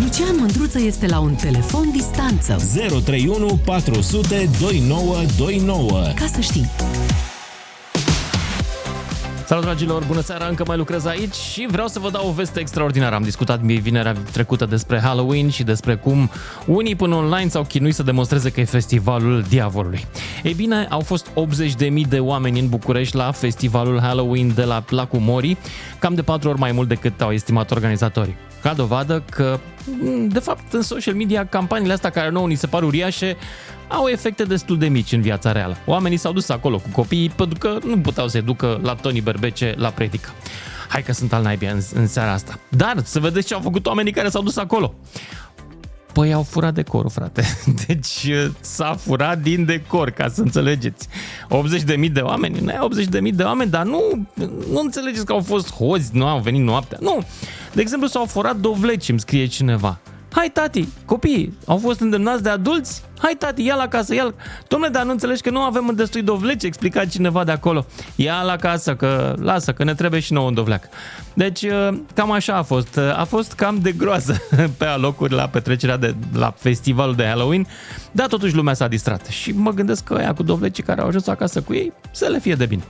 Lucian Mândruță este la un telefon distanță. 031 400 2929. Ca să știi. Salut dragilor, bună seara, încă mai lucrez aici și vreau să vă dau o veste extraordinară. Am discutat vinerea trecută despre Halloween și despre cum unii până online s-au chinuit să demonstreze că e festivalul diavolului. Ei bine, au fost 80.000 de oameni în București la festivalul Halloween de la Placul Mori, cam de patru ori mai mult decât au estimat organizatorii. Ca dovadă că, de fapt, în social media, campaniile astea care nouă ni se par uriașe, au efecte destul de mici în viața reală. Oamenii s-au dus acolo cu copiii pentru că nu puteau să ducă la Tony Berbece la predică. Hai că sunt al naibii în, în seara asta. Dar să vedeți ce au făcut oamenii care s-au dus acolo. Păi au furat decorul, frate. Deci s-a furat din decor, ca să înțelegeți. 80.000 de oameni, nu e 80.000 de oameni, dar nu, nu înțelegeți că au fost hozi, nu au venit noaptea. Nu. De exemplu, s-au furat dovleci, îmi scrie cineva. Hai tati, copiii au fost îndemnați de adulți? Hai tati, ia la casă, ia la... Dom'le, dar nu înțelegi că nu avem în destui dovleci, explica cineva de acolo. Ia la casă, că lasă, că ne trebuie și nouă un dovleac. Deci, uh, cam așa a fost. A fost cam de groază pe alocuri la petrecerea de, la festivalul de Halloween, dar totuși lumea s-a distrat. Și mă gândesc că aia cu dovlecii care au ajuns acasă cu ei, să le fie de bine.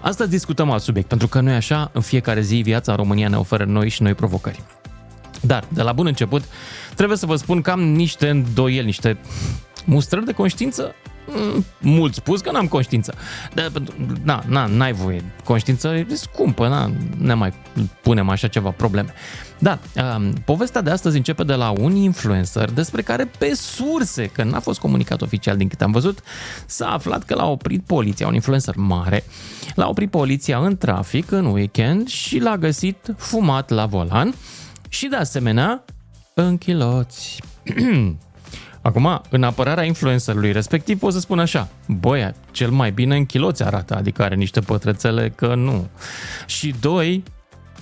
Astăzi discutăm alt subiect, pentru că noi așa, în fiecare zi, viața în România ne oferă noi și noi provocări. Dar, de la bun început, trebuie să vă spun că am niște îndoieli, niște mustrări de conștiință mm, mult spus că n-am conștiință. Dar, na, na, n-ai voie. Conștiință e scumpă, na, ne mai punem așa ceva probleme. Da, um, povestea de astăzi începe de la un influencer despre care pe surse, că n-a fost comunicat oficial din câte am văzut, s-a aflat că l-a oprit poliția, un influencer mare, l-a oprit poliția în trafic în weekend și l-a găsit fumat la volan și de asemenea în chiloți. Acum, în apărarea influencerului respectiv pot să spun așa, băia, cel mai bine în chiloți arată, adică are niște pătrățele că nu. Și doi,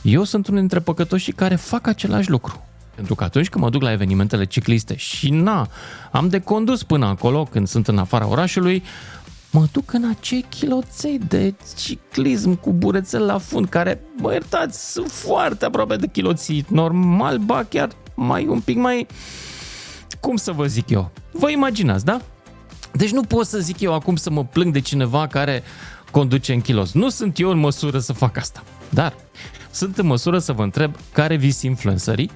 eu sunt unul dintre păcătoșii care fac același lucru. Pentru că atunci când mă duc la evenimentele cicliste și na, am de condus până acolo când sunt în afara orașului, mă duc în acei kiloței de ciclism cu burețel la fund, care, mă iertați, sunt foarte aproape de kiloții normal, ba chiar mai un pic mai, cum să vă zic eu, vă imaginați, da? Deci nu pot să zic eu acum să mă plâng de cineva care conduce în kilos. Nu sunt eu în măsură să fac asta. Dar sunt în măsură să vă întreb care vis influencerii,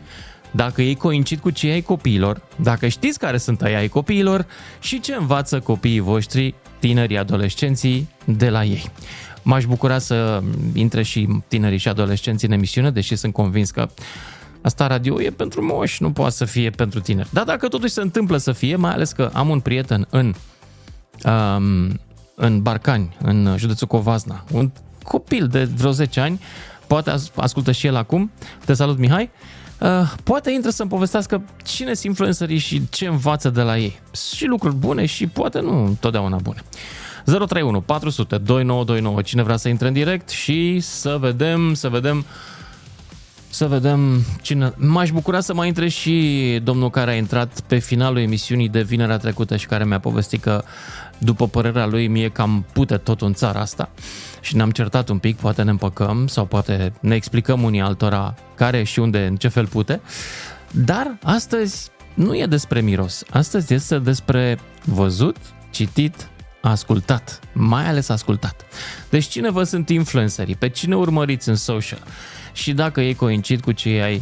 dacă ei coincid cu cei ai copiilor, dacă știți care sunt ai ai copiilor și ce învață copiii voștri, tinerii, adolescenții, de la ei. M-aș bucura să intre și tinerii și adolescenții în emisiune, deși sunt convins că Asta radio e pentru moși, nu poate să fie pentru tineri. Dar dacă totuși se întâmplă să fie, mai ales că am un prieten în, um, în Barcani, în județul Covazna, un copil de vreo 10 ani, poate ascultă și el acum. Te salut, Mihai. Uh, poate intră să-mi povestească cine sunt influencerii și ce învață de la ei. Și lucruri bune și poate nu întotdeauna bune. 031 400 2929. Cine vrea să intre în direct și să vedem, să vedem să vedem cine... M-aș bucura să mai intre și domnul care a intrat pe finalul emisiunii de vinerea trecută și care mi-a povestit că, după părerea lui, mie cam pute tot în țara asta și ne-am certat un pic, poate ne împăcăm sau poate ne explicăm unii altora care și unde, în ce fel pute. Dar astăzi nu e despre miros, astăzi este despre văzut, citit, ascultat, mai ales ascultat. Deci cine vă sunt influencerii, pe cine urmăriți în social și dacă ei coincid cu cei ai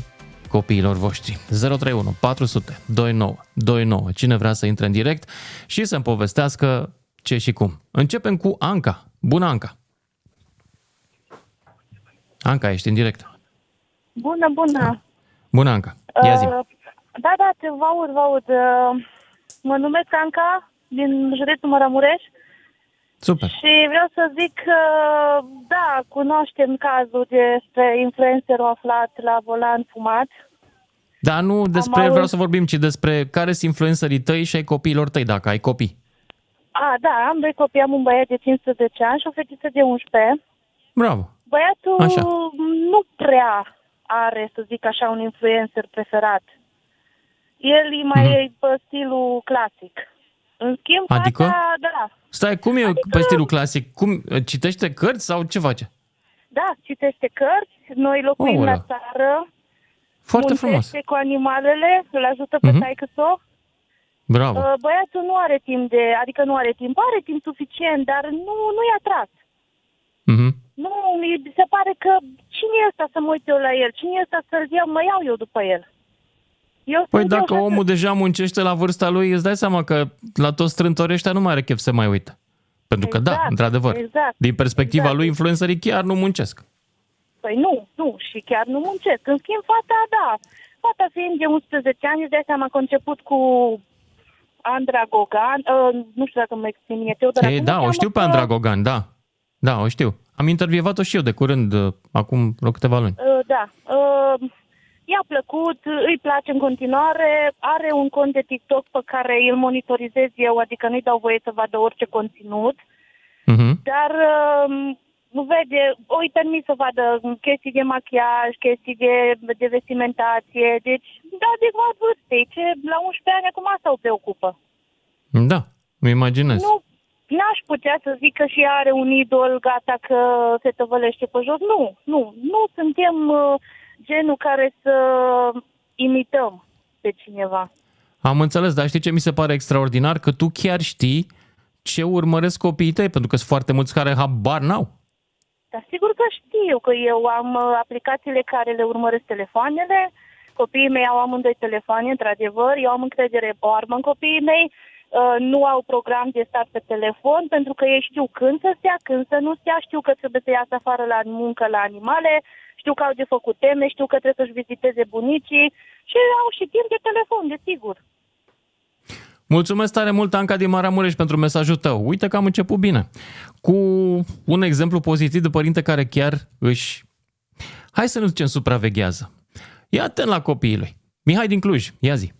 copiilor voștri. 031 400 29 29. Cine vrea să intre în direct și să-mi povestească ce și cum. Începem cu Anca. Bună, Anca! Anca, ești în direct. Bună, bună! Bună, Anca! Ia zi. Uh, da, da, te vă aud, vă aud. Uh, mă numesc Anca, din județul Mărămureș. Super. Și vreau să zic că, da, cunoaștem cazul despre influencerul aflat la volan fumat. Da, nu despre el vreau să vorbim, ci despre care sunt influencerii tăi și ai copiilor tăi, dacă ai copii. A, da, am doi copii, am un băiat de 15 ani și o fetiță de 11. Bravo. Băiatul așa. nu prea are, să zic așa, un influencer preferat. El e mai mm-hmm. pe stilul clasic. În schimb, adică? Fata, da. Stai, cum e adică... pe stilul clasic? Cum, citește cărți sau ce face? Da, citește cărți. Noi locuim oh, la țară. Foarte muncește frumos. cu animalele, îl ajută pe Mhm. uh-huh. taică Bravo. Uh, Băiatul nu are timp de, adică nu are timp, are timp suficient, dar nu, nu i-a tras. Mhm. Nu, mi se pare că cine e ăsta să mă uit eu la el? Cine e ăsta să-l iau, mă iau eu după el? Eu Păi sunt dacă eu, omul deja muncește la vârsta lui, îți dai seama că la toți strântorii ăștia nu mai are chef să mai uită. Pentru că da, Exact, într-adevăr, exact, din perspectiva exact. lui, influencerii chiar nu muncesc. Păi nu, nu, și chiar nu muncesc. În schimb, fata, da, fata fiind de 11 ani, îți dai seama că a început cu Andra Gogan, uh, nu știu dacă mă exprim bine, Teodora. Ei, cum da, cheamă o știu pe că- Andra Gogan, da. Da, o știu. Am intervievat-o și eu de curând, uh, acum vreo câteva luni. Uh, da. Uh, i-a plăcut, îi place în continuare, are un cont de TikTok pe care îl monitorizez eu, adică nu-i dau voie să vadă orice conținut, Mhm. dar uh, nu vede, o îi permis să vadă chestii de machiaj, chestii de, de vestimentație, deci da, adecvat vârstei, ce la 11 ani acum asta o preocupă. Da, îmi imaginez. Nu, n-aș putea să zic că și ea are un idol gata că se tăvălește pe jos. Nu, nu, nu suntem uh, genul care să imităm pe cineva. Am înțeles, dar știi ce mi se pare extraordinar? Că tu chiar știi ce urmăresc copiii tăi, pentru că sunt foarte mulți care habar n-au. Dar sigur că știu că eu am uh, aplicațiile care le urmăresc telefoanele, copiii mei au amândoi telefoane, într-adevăr, eu am încredere o armă în copiii mei, uh, nu au program de stat pe telefon, pentru că ei știu când să stea, când să nu stea, știu că trebuie să iasă afară la muncă la animale, știu că au de făcut teme, știu că trebuie să-și viziteze bunicii și au și timp de telefon, desigur. Mulțumesc tare mult, Anca din Maramureș, pentru mesajul tău. Uite că am început bine. Cu un exemplu pozitiv de părinte care chiar își... Hai să nu zicem supraveghează. Ia atent la copiii lui. Mihai din Cluj, ia zi.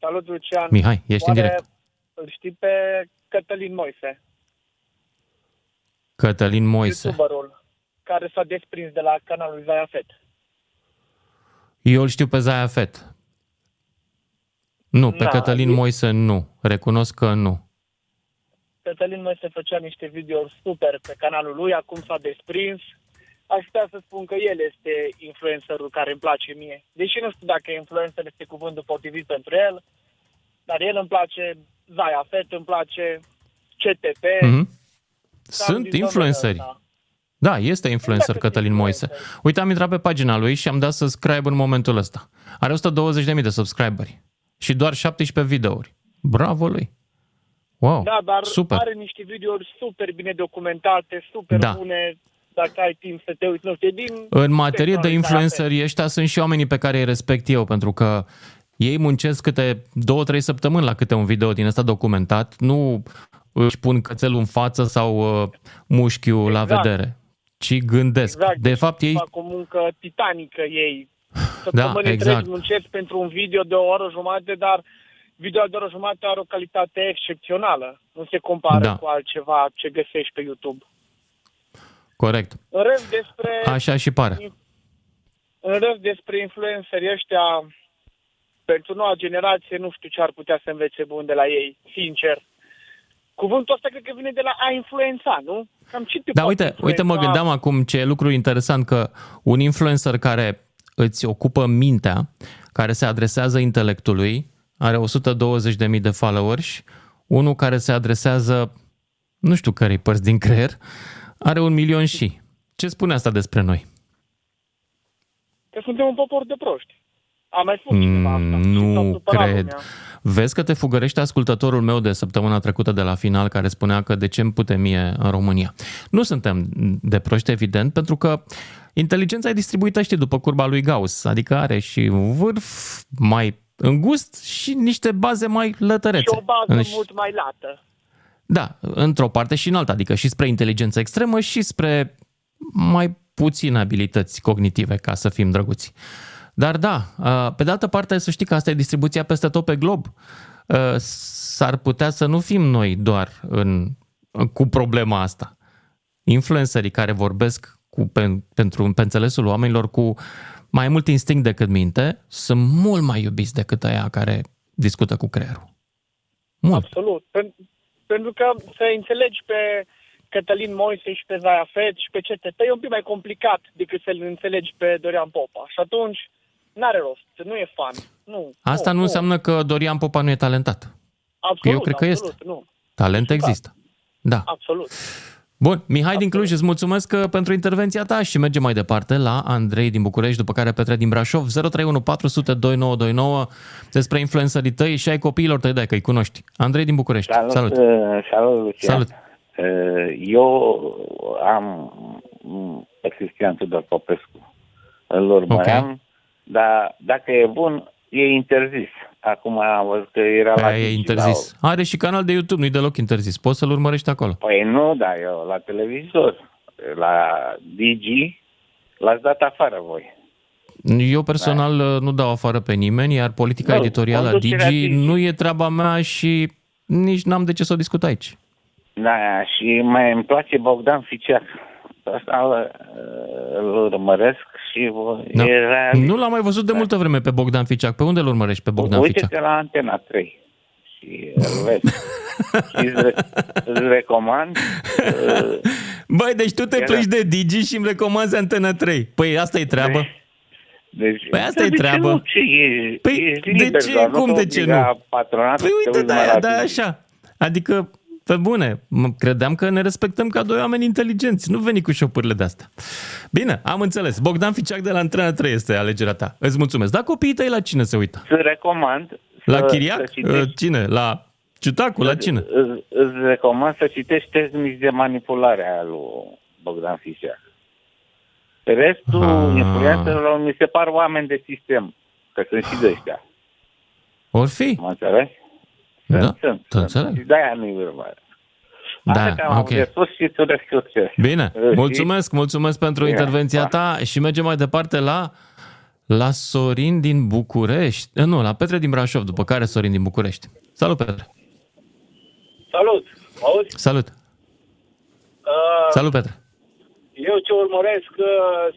Salut, Lucian. Mihai, ești în Oare direct. îl știi pe Cătălin Moise, Cătălin Moise. youtuberul care s-a desprins de la canalul Zaia Fet. Eu îl știu pe Zaia Fet. Nu, pe Da, Cătălin e- Moise nu. Recunosc că nu. Cătălin Moise făcea niște videouri super pe canalul lui, acum s-a desprins. Aș putea să spun că el este influencerul care îmi place mie. Deși nu știu dacă influencer este cuvântul potrivit pentru el, dar el îmi place Zaia Fet, îmi place CTP. Mhm. cam Sunt din genul influenceri. ăsta. Da, este influencer Exact, Cătălin Moise. influencer. Uite, am intrat pe pagina lui și am dat subscribe în momentul ăsta. Are 120.000 de subscriberi și doar 17 videouri. Bravo lui! Wow, Da, dar super! are niște videouri super bine documentate, super Da. bune, dacă ai timp să te uiți, nu știu, din... În materie de sectorul influenceri ăștia sunt și oamenii pe care îi respect eu, pentru că ei muncesc câte două, trei săptămâni la câte un video din ăsta documentat, nu își pun cățelul în față sau uh, mușchiul la Exact. vedere, ci gândesc. Exact. De fapt, ei... Fac o muncă titanică ei. Da, Săptămâni exact. întregi muncesc pentru un video de o oră jumătate, dar video de o oră jumătate are o calitate excepțională. Nu se compară Da. cu altceva ce găsești pe YouTube. Corect. În rest, despre, Așa și pare. în rest, despre influencerii ăștia, pentru noua generație, nu știu ce ar putea să învețe bun de la ei, sincer. Cuvântul ăsta cred că vine de la a influența, nu? Cam ce te Da, poate uite, uite, mă influența? gândeam acum ce lucru interesant că un influencer care îți ocupă mintea, care se adresează intelectului, are 120.000 de followers, unul care se adresează, nu știu cărei părți din creier, are un milion și. Ce spune asta despre noi? Că suntem un popor de proști. A mai spus cineva asta. Mm, și s-a nu supărat cred. lumea. Vezi că te fugărește ascultătorul meu de săptămâna trecută de la final care spunea că de ce îmi pute mie în România. Nu suntem de proști, evident, pentru că inteligența e distribuită, știi, după curba lui Gauss, adică are și un vârf mai îngust și niște baze mai lătărețe. Și o bază În- mult mai lată. Da, într-o parte și în alta, adică și spre inteligență extremă și spre mai puține abilități cognitive, ca să fim drăguți. Dar da, uh, pe de altă parte să știi că asta e distribuția peste tot pe glob. Uh, S-ar putea să nu fim noi doar în, cu problema asta. Influencerii care vorbesc cu, pe, pentru, pe înțelesul oamenilor cu mai mult instinct decât minte sunt mult mai iubiți decât aia care discută cu creierul. Mult. Absolut. Pen- pentru că să înțelegi pe Cătălin Moise și pe Zaia Fed și pe CTP, e un pic mai complicat decât să-l înțelegi pe Dorian Popa. Și atunci, n-are rost, nu e fan. Nu, Asta nu, nu înseamnă că Dorian Popa nu e talentat. Absolut, Eu cred că absolut, este. Nu, Talent există. Da. absolut. Bun, Mihai din Cluj, îți mulțumesc uh, pentru intervenția ta și mergem mai departe la Andrei din București, după care Petre din Brașov, 031 400 2929, despre influencerii tăi și ai copiilor tăi, da, că îi cunoști. Andrei din București, salut! Salut, uh, salut Lucian. Salut. Uh, Eu am mm, pe Cristian Tudor Popescu. Îl urmăream, Ok. dar dacă e bun, e interzis. Acum am văzut că era la Aia e Digi, interzis. Are și canal de YouTube, nu-i deloc interzis. Poți să-l urmărești acolo. La... Păi nu, dar eu la televizor, la Digi, l-ați dat afară voi. Eu personal uh, nu dau afară pe nimeni, iar politica Nu, editorială a conducerea Digi Digi. nu e treaba mea și nici n-am de ce să o discut aici. Da, și mai îmi place Bogdan Ficiac. Asta îl, îl urmăresc și voi, Da. e realist. Nu l-am mai văzut de multă vreme pe Bogdan Ficiac. Pe unde îl urmărești pe Bogdan Ficiac? Uite-te la Antena 3 și îl vezi. și îți, re- îți recomand. uh, Băi, deci tu te Era- pleci de Digi și îmi recomanzi Antena 3. Păi asta e treabă. Deci, Păi asta da, e de ce treabă. nu? Ce, e, Păi, ești de liber, ce? doar, nu Cum te de ce obliga nu? Patronatul Păi să te uite, uiți da, numai la da, tine. așa. Adică, pe bune, mă credeam că ne respectăm ca doi oameni inteligenți. Nu veni cu șopârile de astea. Bine, am înțeles. Bogdan Ficiac de la Antena 3 este alegerea ta. Îți mulțumesc. Dar copiii tăi la cine se uită? Îți recomand La să, Chiriac? să citești, Cine? La Ciutacu? La cine? Îți, îți recomand să citești tehnici de manipulare a lui Bogdan Fișac. Restul Ah. influențelor mi se par oameni de sistem, că sunt și de ăștia. Or fi. Mă înțelegi? Da, Sunt, sunt. te înțeleg. Și de-aia nu-i urmă. Da, Atât am ok. de spus și tu de succes. Bine, Știi? mulțumesc, mulțumesc pentru Bine, intervenția pa. ta și mergem mai departe la la Sorin din București. Eh, Nu, la Petre din Brașov, după care Sorin din București. Salut, Petre. Salut! Mă auzi? Salut. Uh, Salut, Petre. Eu ce urmăresc uh,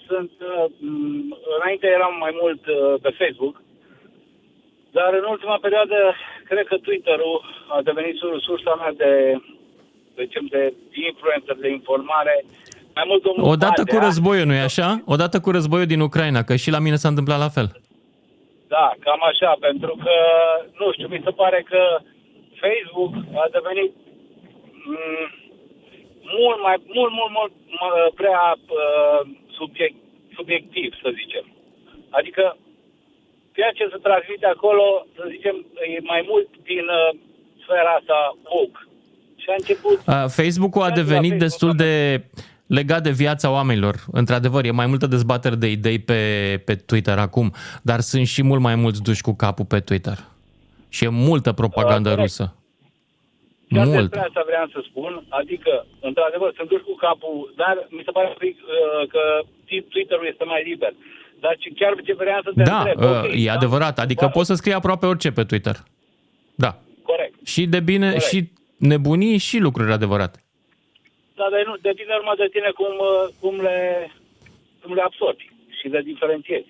sunt... Uh, m, înainte eram mai mult uh, pe Facebook, dar în ultima perioadă cred că Twitter-ul a devenit sur- sursa mea de, de, zicem, de influencer, de informare. Mai mult domnul Odată cu Badea. războiul, nu-i așa? Odată cu războiul din Ucraina, că și la mine s-a întâmplat la fel. Da, cam așa, pentru că, nu știu, mi se pare că Facebook a devenit mm, mult mai, mult, mult, mult mă- prea uh, subiect, subiectiv, să zicem. Adică, ceea ce se transmite acolo, să zicem, e mai mult din uh, sfera asta woke. Și a început... Uh, Facebook-ul a Da, la devenit Facebook, destul da. de legat de viața oamenilor. Într-adevăr, e mai multă dezbatere de idei pe, pe Twitter acum, dar sunt și mult mai mulți duși cu capul pe Twitter. Și e multă propagandă corect. rusă. Chiar Mult. despre asta vreau să spun, adică, într-adevăr, sunt dus cu capul, dar mi se pare un pic, uh, că Twitter-ul este mai liber. Dar ce- chiar ce vreau să te Da, întreb. uh, ok, e da? adevărat. Adică Da, poți să scrii aproape orice pe Twitter. Da. Corect. Și de bine, Corect. și nebunii, și lucruri adevărate. Da, dar nu, depinde numai de tine cum, uh, cum, le, cum le absorbi și le diferențiezi.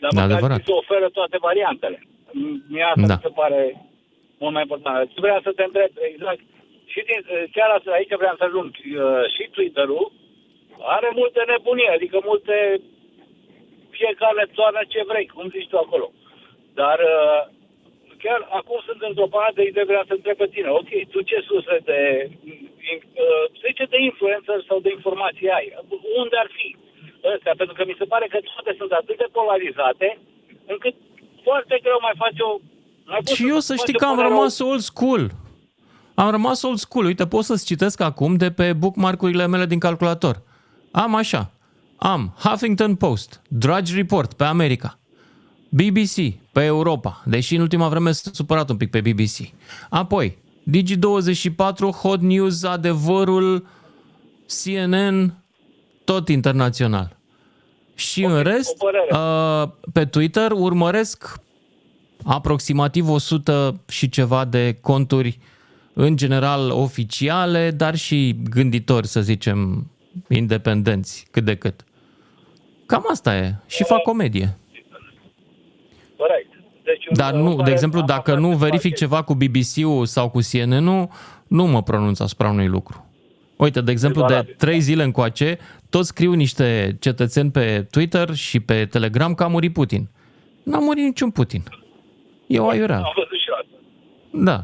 Dar Da, măcar adevărat. ți se oferă toate variantele. M- Mie asta Da. mi se pare mult mai important. Vreau să te întreb exact. Și din, uh, chiar asta, aici vreau să ajung. Uh, Și Twitter-ul are multe nebunii, adică multe fiecare toarnă ce vrei, cum zici tu acolo. Dar uh, chiar acum sunt într-o parte de idee, vreau să întreb pe tine, ok, tu ce surse de, uh, să zice, de influencer sau de informații ai? Unde ar fi ăstea? Pentru că mi se pare că toate sunt atât de polarizate, încât foarte greu mai faci o... Mai poți Și eu să faci știi o că am părere- rămas old school. Am rămas old school. Uite, pot să-ți citesc acum de pe bookmark-urile mele din calculator. Am așa. Am Huffington Post, Drudge Report pe America, BBC pe Europa, deși în ultima vreme sunt supărat un pic pe BBC. Apoi, Digi24, Hot News, Adevărul, CNN, tot internațional. Și în rest, o părere. uh, pe Twitter urmăresc aproximativ 100 și ceva de conturi în general oficiale, dar și gânditori, să zicem, independenți, cât de cât. Cam asta e. Și fac comedie. Corect. Deci, Dar un- nu, un de părere- exemplu, am dacă aflat nu câteva verific chestii. ceva cu BBC-ul sau cu CNN-ul, nu mă pronunț asupra unui lucru. Uite, de exemplu, de valabil. trei zile încoace, toți scriu niște cetățeni pe Twitter și pe Telegram că a murit Putin. N-a murit niciun Putin. E o aiureală. Am văzut și asta. Da.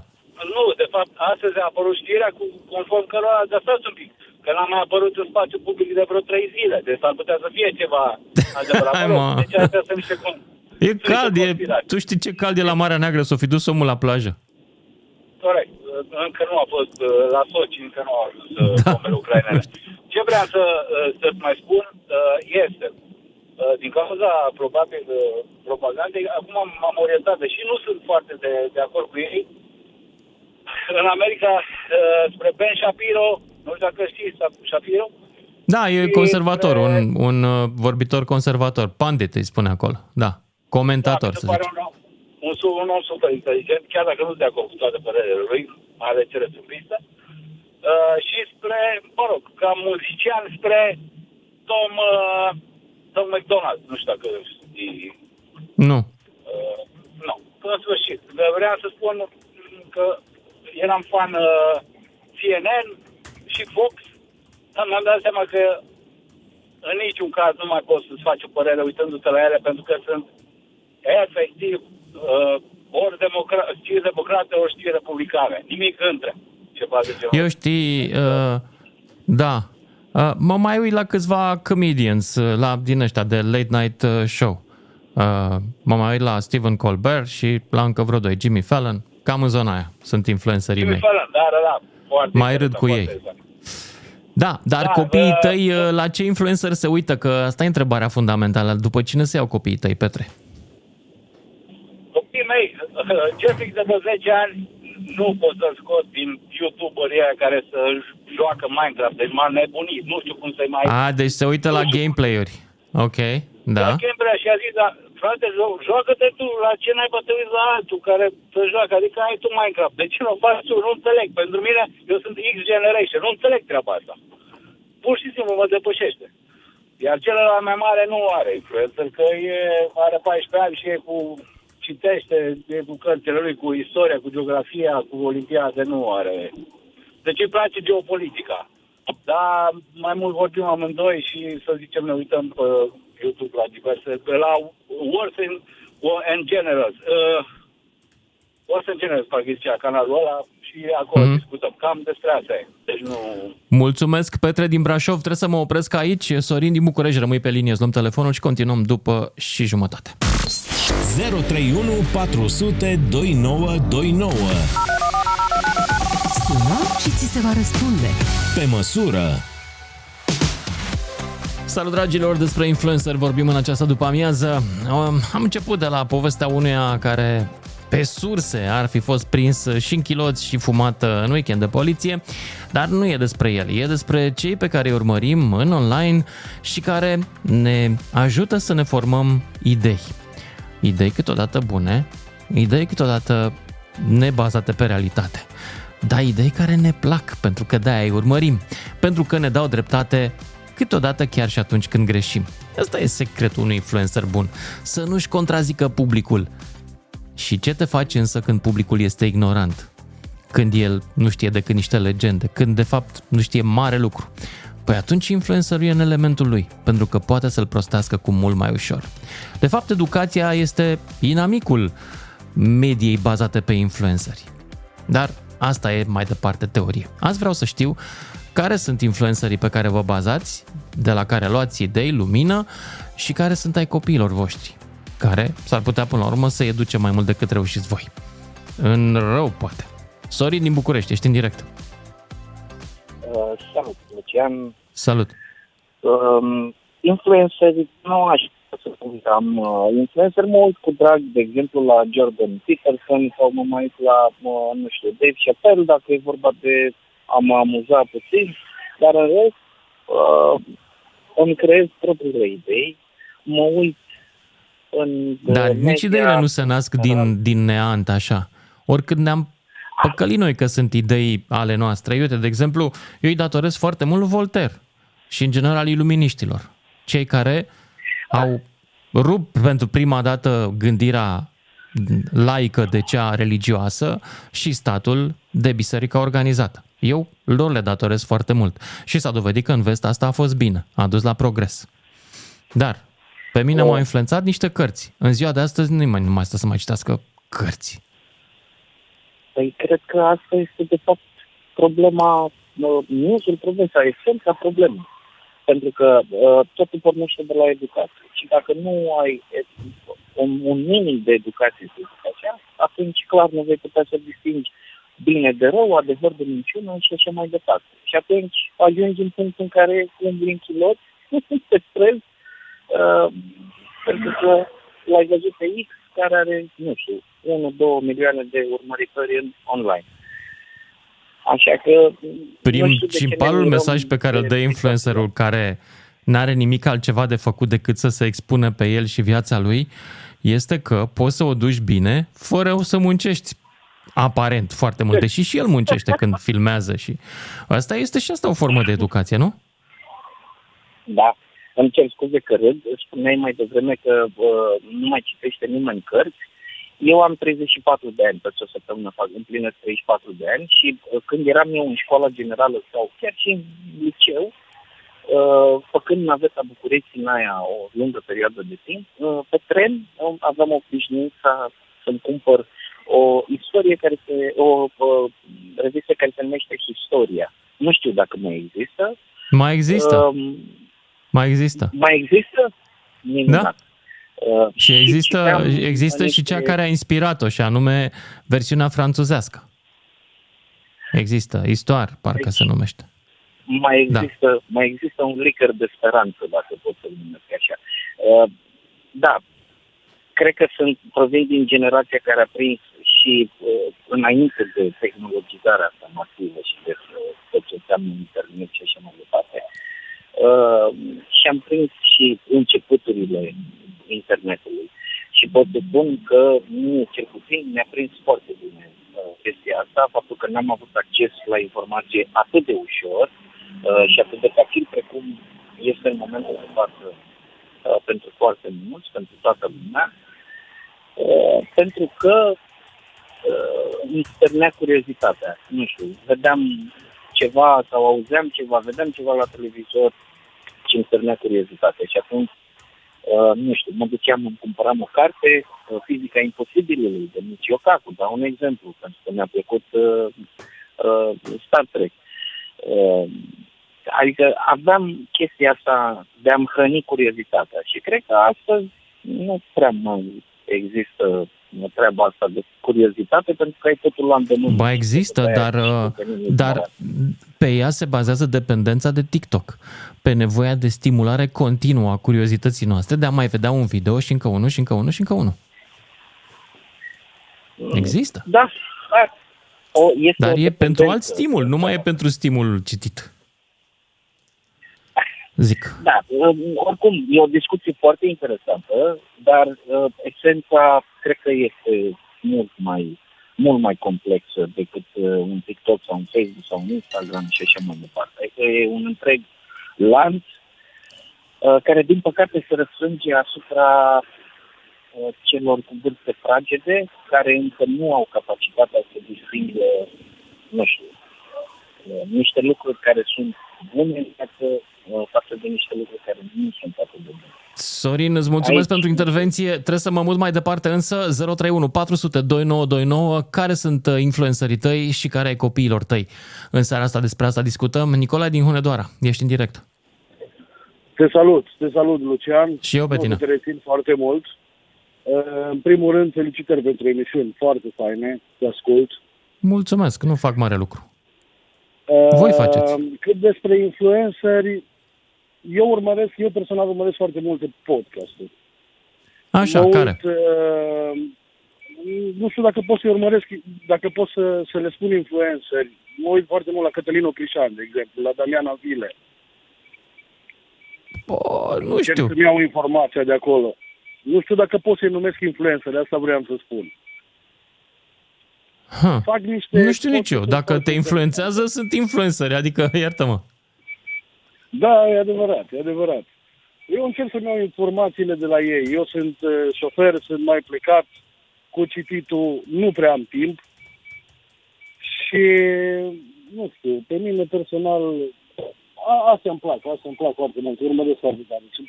Nu, de fapt, astăzi a apărut știrea cu, conform cărora, dar stați un pic, că n-a mai apărut în spațiu public de vreo trei zile. Deci ar putea să fie ceva adevărat. Hai, Mă rog, mă. Deci astea sunt niște con- E sunt cald, niște e, conspirații. tu știi ce cald e la Marea Neagră, s-o fi dus omul la plajă. Corect. Încă nu a fost uh, la Sochi, încă nu au ajuns uh, Da. bombele ucrainene. Ce vreau să, uh, să-ți mai spun uh, este, uh, din cauza, probabil, uh, propagandei, acum m- m-am orientat, deși nu sunt foarte de, de acord cu ei, în America, uh, spre Ben Shapiro, nu știu dacă știți Shapiro, Da, e Și, conservator, uh, un, un uh, vorbitor conservator. Pandit îi spune acolo. Da. Comentator, da, să mi se pare zic. un, om- un, su- un om super inteligent, chiar dacă nu sunt de acord cu toate părerile lui, are cele sunt pistă. Uh, și spre, mă rog, ca muzician spre Tom, uh, Tom McDonald. Nu știu dacă știi. Nu. Uh, nu, în sfârșit. Dar Vreau să spun că eram fan uh, CNN și Fox, dar mi-am dat seama că în niciun caz nu mai poți să-ți faci o părere uitându-te la ele, pentru că sunt efectiv uh, ori democra- știri democrate, ori știri republicane. Nimic între ceva de genul. Eu știi, uh, da, uh, mă mai uit la câțiva comedians uh, la, din ăștia de late night uh, show. Uh, mă mai uit la Stephen Colbert și la încă vreo doi, Jimmy Fallon, cam în zona aia sunt influencerii Jimmy mei. Fallon, da, da, da. Foarte Mai râd interesant, cu foarte ei. interesant. Da, dar Da, copiii uh, tăi, uh, la ce influencer se uită? Că asta e întrebarea fundamentală. După cine se iau copiii tăi, Petre? Copiii mei, Jeffrey de vreo 10 ani, nu pot să-l scot din YouTuberii aia care să joacă Minecraft. Deci m-a nebunit. Nu știu cum să-i mai... A, deci se uită la gameplay-uri. Ok, da. La Cambria și a zis, dar frate, jo- joacă-te tu, la ce n-ai te uiți la altul care să joacă? Adică ai tu Minecraft. De ce nu o faci tu? Nu înțeleg. Pentru mine, eu sunt X Generation. Nu înțeleg treaba asta. Pur și simplu mă depășește. Iar celălalt mai mare nu are influencer, că e, are 14 ani și e cu citește e cu cărțile lui, cu istoria, cu geografia, cu olimpiade, nu are. Deci îi place geopolitica. Dar mai mult vorbim amândoi și să zicem ne uităm pe YouTube la diverse, pe la Words in, and Generals. Uh, Words and Generals, parcă zicea canalul ăla și acolo Mhm. mm-hmm. discutăm. Cam despre asta e. Deci nu... Mulțumesc, Petre din Brașov. Trebuie să mă opresc aici. Sorin din București, rămâi pe linie, îți luăm telefonul și continuăm după și jumătate. 031 400 2929. Sună și ți se va răspunde. Pe măsură. Salut dragilor, despre influencer vorbim în această după amiază. Am început de la povestea unuia care pe surse ar fi fost prins și închilot și fumat în weekend de poliție, dar nu e despre el, e despre cei pe care îi urmărim în online și care ne ajută să ne formăm idei. Idei câteodată bune, idei câteodată nebazate pe realitate. Da, idei care ne plac, pentru că de-aia îi urmărim, pentru că ne dau dreptate câteodată chiar și atunci când greșim. Asta e secretul unui influencer bun, să nu-și contrazică publicul. Și ce te faci însă când publicul este ignorant? Când el nu știe decât niște legende, când de fapt nu știe mare lucru. Păi atunci influencerul e în elementul lui, pentru că poate să-l prostească cu mult mai ușor. De fapt, educația este inamicul mediei bazate pe influenceri. Dar asta e mai departe teorie. Azi vreau să știu care sunt influencerii pe care vă bazați, de la care luați idei, lumină și care sunt ai copiilor voștri, care s-ar putea până la urmă să educe mai mult decât reușiți voi. În rău, poate. Sorin din București, ești în direct. Uh, salut, Lucian. Salut. Um, influenceri, nu aș putea să spun că am uh, influencer, mă uit cu drag, de exemplu, la Jordan Peterson sau mă mai uit la, uh, nu știu, Dave Chappelle, dacă e vorba de a mă amuza puțin, dar în rest uh, îmi creez propriile idei, mă uit în uh, Dar nici media- ideile nu se nasc din, din neant așa. Oricât ne-am păcălit noi că sunt idei ale noastre. Uite, de exemplu, eu îi datorez foarte mult lui Voltaire și în general iluminiștilor. Cei care au rupt pentru prima dată gândirea laică de cea religioasă și statul de biserica organizată. Eu lor le datorez foarte mult. Și s-a dovedit că în vest asta a fost bine, a dus la progres. Dar pe mine m-au influențat niște cărți. În ziua de astăzi nu mai, nu mai stă să mai citească cărți. Păi cred că asta este de fapt problema, uh, nu sunt problema, esența problemei. Pentru că uh, totul pornește de la educație. Și dacă nu ai e- un, un minim de educație și educația, atunci clar nu vei putea să distingi bine de rău, adevăr de minciună și așa mai departe. Și atunci ajungi în punctul în care umbli în chiloți pe străzi, uh, pentru că l-ai văzut pe X care are, nu știu, 1-2 milioane de urmăritori în online. Așa că... nu știu de ce ne Principalul mirăm mesaj pe care îl dă de influencerul care n-are nimic altceva de făcut decât să se expună pe el și viața lui, este că poți să o duci bine fără să muncești aparent foarte mult, deși și el muncește când filmează și asta este și asta o formă de educație, nu? Da. Îmi cer scuze că râd. Spuneai mai devreme că uh, nu mai citește nimeni cărți. Eu am 34 de ani, peste o săptămână fac, împlinesc 34 de ani și uh, când eram eu în școala generală sau chiar și în liceu, uh, făcând naveta București în aia o lungă perioadă de timp, uh, pe tren uh, aveam obișnuința să-mi cumpăr o istorie care se, o, o revistă care se numește Historia. Nu știu dacă mai există. Mai există, Um, mai există. mai există? Minunat. Da. Uh, Și există, citeam există și niște- cea care a inspirat-o, și anume versiunea franțuzească. Există, istoar, parcă se numește. mai Da. există, mai există un licăr de speranță, dacă pot să-l numesc așa. Uh, da, cred că sunt, provin din generația care a prins și uh, înainte de tehnologizarea asta masivă și de uh, tot ce înseamnă internet și așa mai departe. Uh, și am prins și începuturile internetului. Și pot să spun că, nu cel puțin, mi-a prins foarte bine uh, chestia asta, faptul că n-am avut acces la informație atât de ușor uh, și atât de facil precum este în momentul de față uh, pentru foarte mulți, pentru toată lumea, uh, pentru că uh, îmi stârnea curiozitatea. Nu știu, vedeam ceva sau auzeam ceva, vedeam ceva la televizor și îmi stârnea curiozitatea. Și atunci, uh, nu știu, mă duceam, îmi cumpăram o carte, uh, Fizica Imposibilului, de Michio Kaku, dau un exemplu, pentru că mi-a plăcut uh, uh, Star Trek. Uh, adică aveam chestia asta de a-mi hrăni curiozitatea și cred că astăzi nu prea mai există treaba asta de curiozitate pentru că ai totul la îndemână. Ba există, După aia dar, și uh, devenim dar ignoranți. pe ea se bazează dependența de TikTok, pe nevoia de stimulare continuă a curiozității noastre de a mai vedea un video și încă unul și încă unul și încă unul. Există. Da, da. O, este Dar o e pentru dependență. alt stimul, nu mai e pentru stimul citit. Zic. Da, um, oricum, e o discuție foarte interesantă, dar uh, esența cred că este mult mai mult mai complexă decât uh, un TikTok sau un Facebook sau un Instagram și așa mai departe. Adică e un întreg lanț uh, care, din păcate, se răsfrânge asupra uh, celor cu vârste fragede, care încă nu au capacitatea să distingă, nu știu, uh, niște lucruri care sunt bune în viață uh, față de niște lucruri care nu sunt atât de bune. Sorin, îți mulțumesc Aici- pentru intervenție. Trebuie să mă mut mai departe, însă 031 400 2929, care sunt uh, influencerii tăi și care ai copiilor tăi? În seara asta despre asta discutăm. Nicolae din Hunedoara, ești în direct. Te salut, te salut, Lucian. Și eu pe Nu o tine. să te rețin foarte mult. Uh, În primul rând, felicitări pentru emisiuni foarte faine, te ascult. Mulțumesc, nu fac mare lucru. Uh, Voi faceți. Cât despre influenceri, eu urmăresc, eu personal urmăresc foarte multe podcasturi. Așa, Mă uit, care? uh, nu știu dacă pot să urmăresc, dacă pot să, să le spun influenceri. Mă uit foarte mult la Cătălin Ocrișan, de exemplu, la Damian Avile. O, nu Încerc știu. să-mi iau informația de acolo. Nu știu dacă pot să-i numesc influencer, asta vreau să spun. Ha. Fac niște... Nu știu nici eu. podcasturi Dacă te foarte influențează, sunt influenceri, adică iartă-mă. Da, e adevărat, e adevărat. Eu încerc să-mi iau informațiile de la ei. Eu sunt uh, șofer, sunt mai plecat cu cititul, nu prea am timp. Și nu știu, pe mine personal, a, astea îmi plac, astea îmi plac foarte mult, urmăresc foarte tare. Și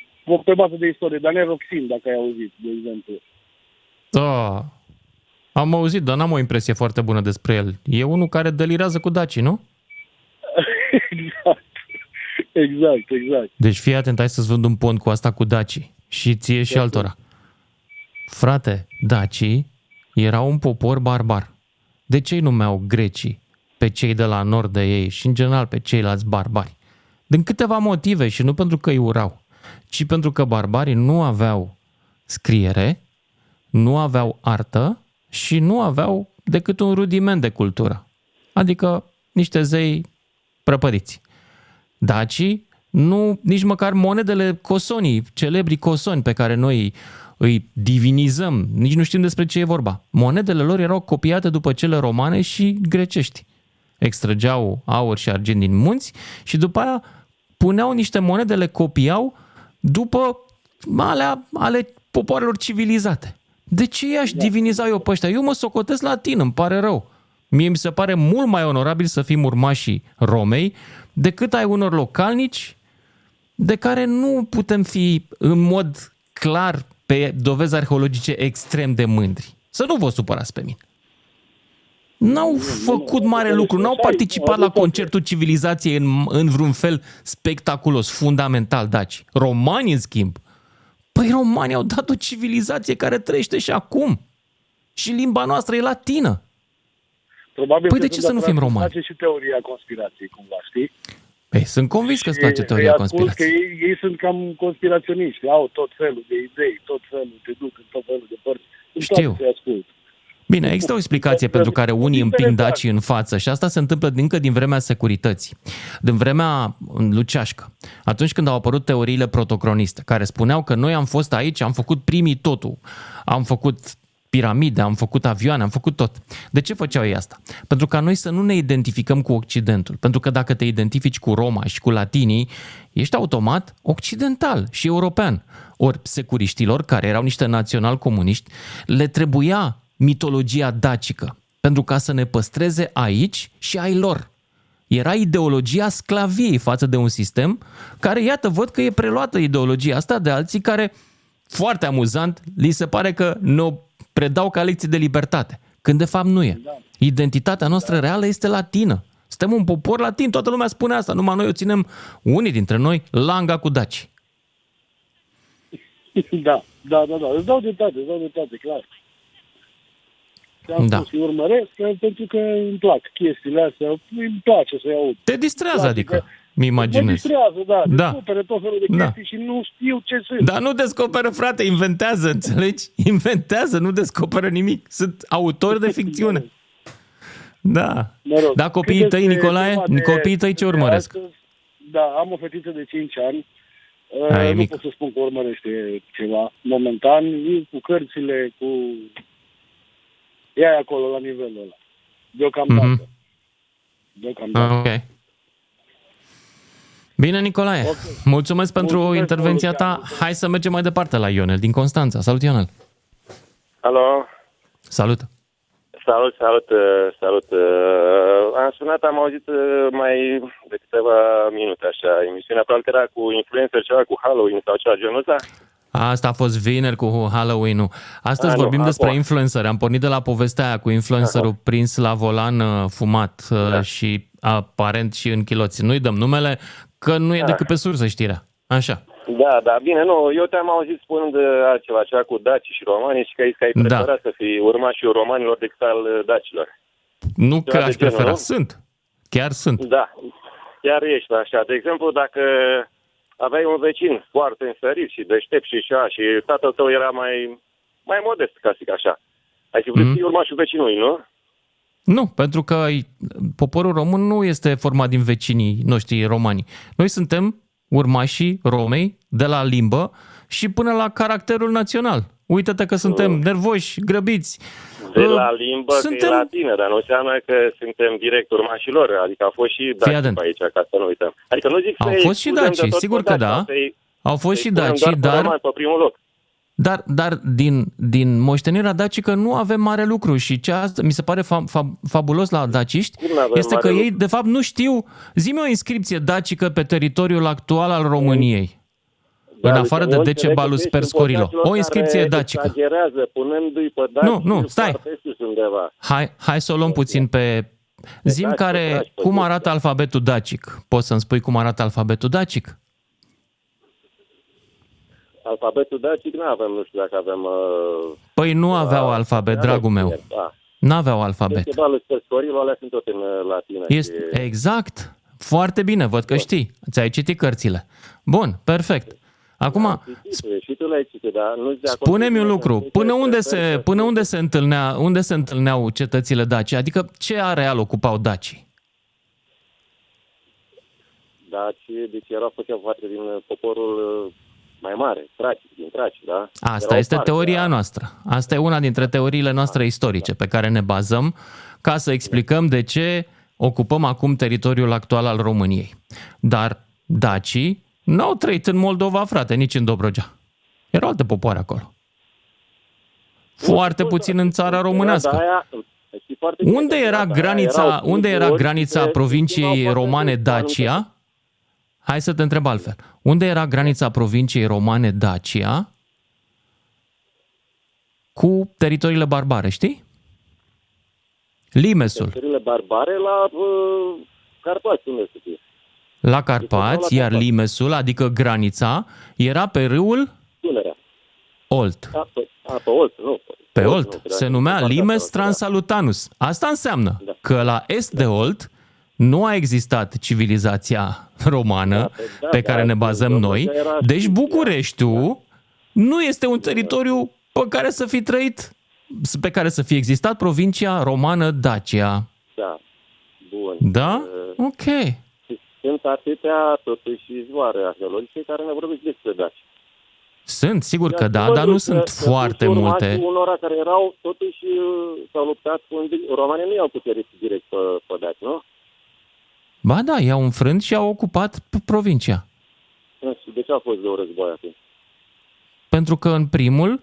Pe bază de istorie, Daniel Roxin, dacă ai auzit, de exemplu. Da. Am auzit, dar n-am o impresie foarte bună despre el. E unul care delirează cu dacii, nu? exact, exact, exact. Deci fii atent, hai să-ți vând un pont cu asta cu dacii. Și ție și altora. Frate, dacii erau un popor barbar. De ce îi numeau grecii pe cei de la nord de ei și în general pe ceilalți barbari? Din câteva motive și nu pentru că îi urau, ci pentru că barbarii nu aveau scriere, nu aveau artă și nu aveau decât un rudiment de cultură. Adică niște zei prăpădiți. Dacii, nu, nici măcar monedele cosonii, celebri cosoni pe care noi îi divinizăm, nici nu știm despre ce e vorba. Monedele lor erau copiate după cele romane și grecești. Extrăgeau aur și argint din munți și după aia puneau niște monede, le copiau după alea ale popoarelor civilizate. De ce i-aș diviniza eu pe ăștia? Eu mă socotesc latin, îmi pare rău. Mie mi se pare mult mai onorabil să fim urmașii Romei decât ai unor localnici de care nu putem fi în mod clar pe dovezi arheologice extrem de mândri. Să nu vă supărați pe mine. N-au făcut mare lucru, n-au participat la concertul civilizației în, în vreun fel spectaculos, fundamental, daci. Romanii, în schimb, păi romanii au dat o civilizație care trăiește și acum. Și limba noastră e latină. Probabil Păi că de ce sunt să nu fim datorat- romani? îmi place și teoria conspirației, cumva, știi? Păi, sunt convins că îți place Și teoria îi ascult conspirației. că ei, ei sunt cam conspiraționiști, au tot felul de idei, tot felul, te duc în tot felul de părți. Îmi Știu. place să-i ascult. Bine, există o explicație pentru care unii împing dacii în față și asta se întâmplă încă din vremea securității, din vremea luceașcă. Atunci când au apărut teoriile protocroniste, care spuneau că noi am fost aici, am făcut primii totul, am făcut piramide, am făcut avioane, am făcut tot. De ce făceau ei asta? Pentru ca noi să nu ne identificăm cu Occidentul. Pentru că dacă te identifici cu Roma și cu latinii, ești automat occidental și european. Ori securiștilor, care erau niște național-comuniști, le trebuia mitologia dacică pentru ca să ne păstreze aici și ai lor. Era ideologia sclaviei față de un sistem care, iată, văd că e preluată ideologia asta de alții care, foarte amuzant, li se pare că ne predau ca lecții de libertate, când de fapt nu e. Identitatea noastră reală este latină. Suntem un popor latin, toată lumea spune asta, numai noi o ținem, unii dintre noi, langa cu daci. Da, da, da, da. Îți dau dreptate, îți dau dreptate, clar. Am Da. da. spus, îi urmăresc că- pentru că îmi plac chestiile astea, îmi place să-i aud. Te distrează, Place adică, că- mi Mă imaginez. distrează, da, Da. descoperă tot felul de Da. chestii și nu știu ce sunt. Dar nu descoperă, frate, inventează, înțelegi? Inventează, nu descoperă nimic. Sunt autori de ficțiune. Da. Mă rog, Da, copiii cât tăi, despre Nicolae, tema de- copiii tăi ce de urmăresc? astăzi, Da, am o fetiță de 5 ani. Da, e Uh, nu mică. pot să spun că urmărește ceva. Momentan, nici cu cărțile, cu... Ea e acolo, la nivelul ăla. Deocamdată. Mhm. Deocamdată. Ah, Ok. Bine, Nicolae. Mulțumesc pentru Mulțumesc, intervenția ta. Hai să mergem mai departe la Ionel din Constanța. Salut, Ionel. Alo, Salut. salut, salut, uh, salut. Uh, Am sunat, am auzit uh, mai de câteva minute așa emisiunea, probabil că era cu influencer, ceva cu Halloween sau ceva genul ăsta. Asta a fost vineri cu Halloween-ul. Astăzi Ah, nu, vorbim despre acum. influencer. Am pornit de la povestea aia cu influencerul prins la volan uh, fumat uh, Da. și aparent și în chiloți. Nu-i dăm numele, că nu e Da. decât pe sursă știrea. Așa. Da, da, bine, nu, eu te-am auzit spunând uh, altceva, ceva cu daci și romani și că ai zis că ai Da. preferat să fii urmașul romanilor decât al uh, dacilor. Nu că de aș genul, prefera. nu? Sunt. Chiar sunt. Da, chiar ești așa. De exemplu, dacă aveai un vecin foarte înstărit și deștept și așa și tatăl tău era mai, mai modest, ca să zic așa. Ai fi vrut Mhm. să fii urmașul vecinului, nu? Nu, pentru că ai- poporul român nu este format din vecinii noștri romani. Noi suntem urmașii Romei de la limbă și până la caracterul național. Uită-te că suntem nervoși, grăbiți. De Uh, la limbă suntem... că e latină, dar nu înseamnă că suntem direct urmașii lor. Adică au fost și daci atent. pe aici, ca să nu uităm. Adică nu zic Au să-i fost și scuzăm daci, de tot sigur pe că daci, da. sau să-i- Au fost să-i și punem daci, doar pe dar romani pe primul loc. Dar, dar din, din moștenirea dacică nu avem mare lucru și ce asta mi se pare fa, fa, fabulos la daciști Cum n-avem este că mare ei lucru? de fapt nu știu, zi o inscripție dacică pe teritoriul actual al României. În afară de Decebalus Perscorilo. O inscripție dacică. Exagerează, punându-i pe daci Nu, nu, stai. foarte sus undeva. Hai, hai să o luăm puțin pe... Zim daci, care, pe daci, pe cum daci. arată alfabetul dacic. Poți să-mi spui cum arată alfabetul dacic? Alfabetul dacic nu avem, nu știu dacă avem... Uh, Păi nu aveau alfabet, dragul meu. Da. N-aveau alfabet. Decebalus Perscorilo, alea sunt tot în uh, latină. Este, și- exact. Foarte bine, văd că știi. Ți-ai citit cărțile. Bun, perfect. Acum, Și tu le-ai citit, dar nu de acord spune-mi cu un tine, lucru. că Până unde prefer se, să- până unde se, întâlnea, unde se întâlneau cetățile daci? Adică ce areal ocupau dacii? Daci, deci erau făceau parte din uh, poporul uh, mai mare, traci, din traci, da? Asta Erau este parte teoria a- noastră. Asta e una dintre teoriile noastre istorice pe care ne bazăm ca să explicăm de ce ocupăm acum teritoriul actual al României. Dar dacii n-au trăit în Moldova, frate, nici în Dobrogea. Erau alte popoare acolo. Foarte puțin în țara Dar românească. aia- știi foarte bine Unde că era perioada aia granița, erau unde era culturi granița care provinciei distingau foarte romane mult anumite- Dacia? Hai să te întreb altfel. Unde era granița provinciei romane Dacia cu teritoriile barbare, știi? Limesul, Teritoriile barbare la uh, Carpați, unde să fie? La Carpați, la iar Carpați. Limesul, adică granița, era pe râul Dunărea. Olt. A, pe, a, pe Olt, nu. Pe nu, Olt. cred Se că numea în partea Limes asta, da. Transalutanus. Asta înseamnă Da. că la est de Olt nu a existat civilizația romană Da, pe- da, pe care da, ne bazăm Dobrogea noi. era Deci și- Bucureștiul nu este un teritoriu pe care să fi trăit, pe care să fi existat provincia romană Dacia. Da. Bun. Da? Uh, Ok. Sunt atâtea, totuși, izvoare arheologice care ne vorbesc despre daci. Sunt, sigur că Iar da, văzut dar nu că- sunt că foarte sunt multe. urmașii unora care erau, totuși, uh, s-au luptat cu... Romanii nu i-au puterit direct pe, pe daci, nu? Ba da, i-au înfrânt și au ocupat p- provincia. Nu știu, de ce a fost două războaie atunci? Pentru că în primul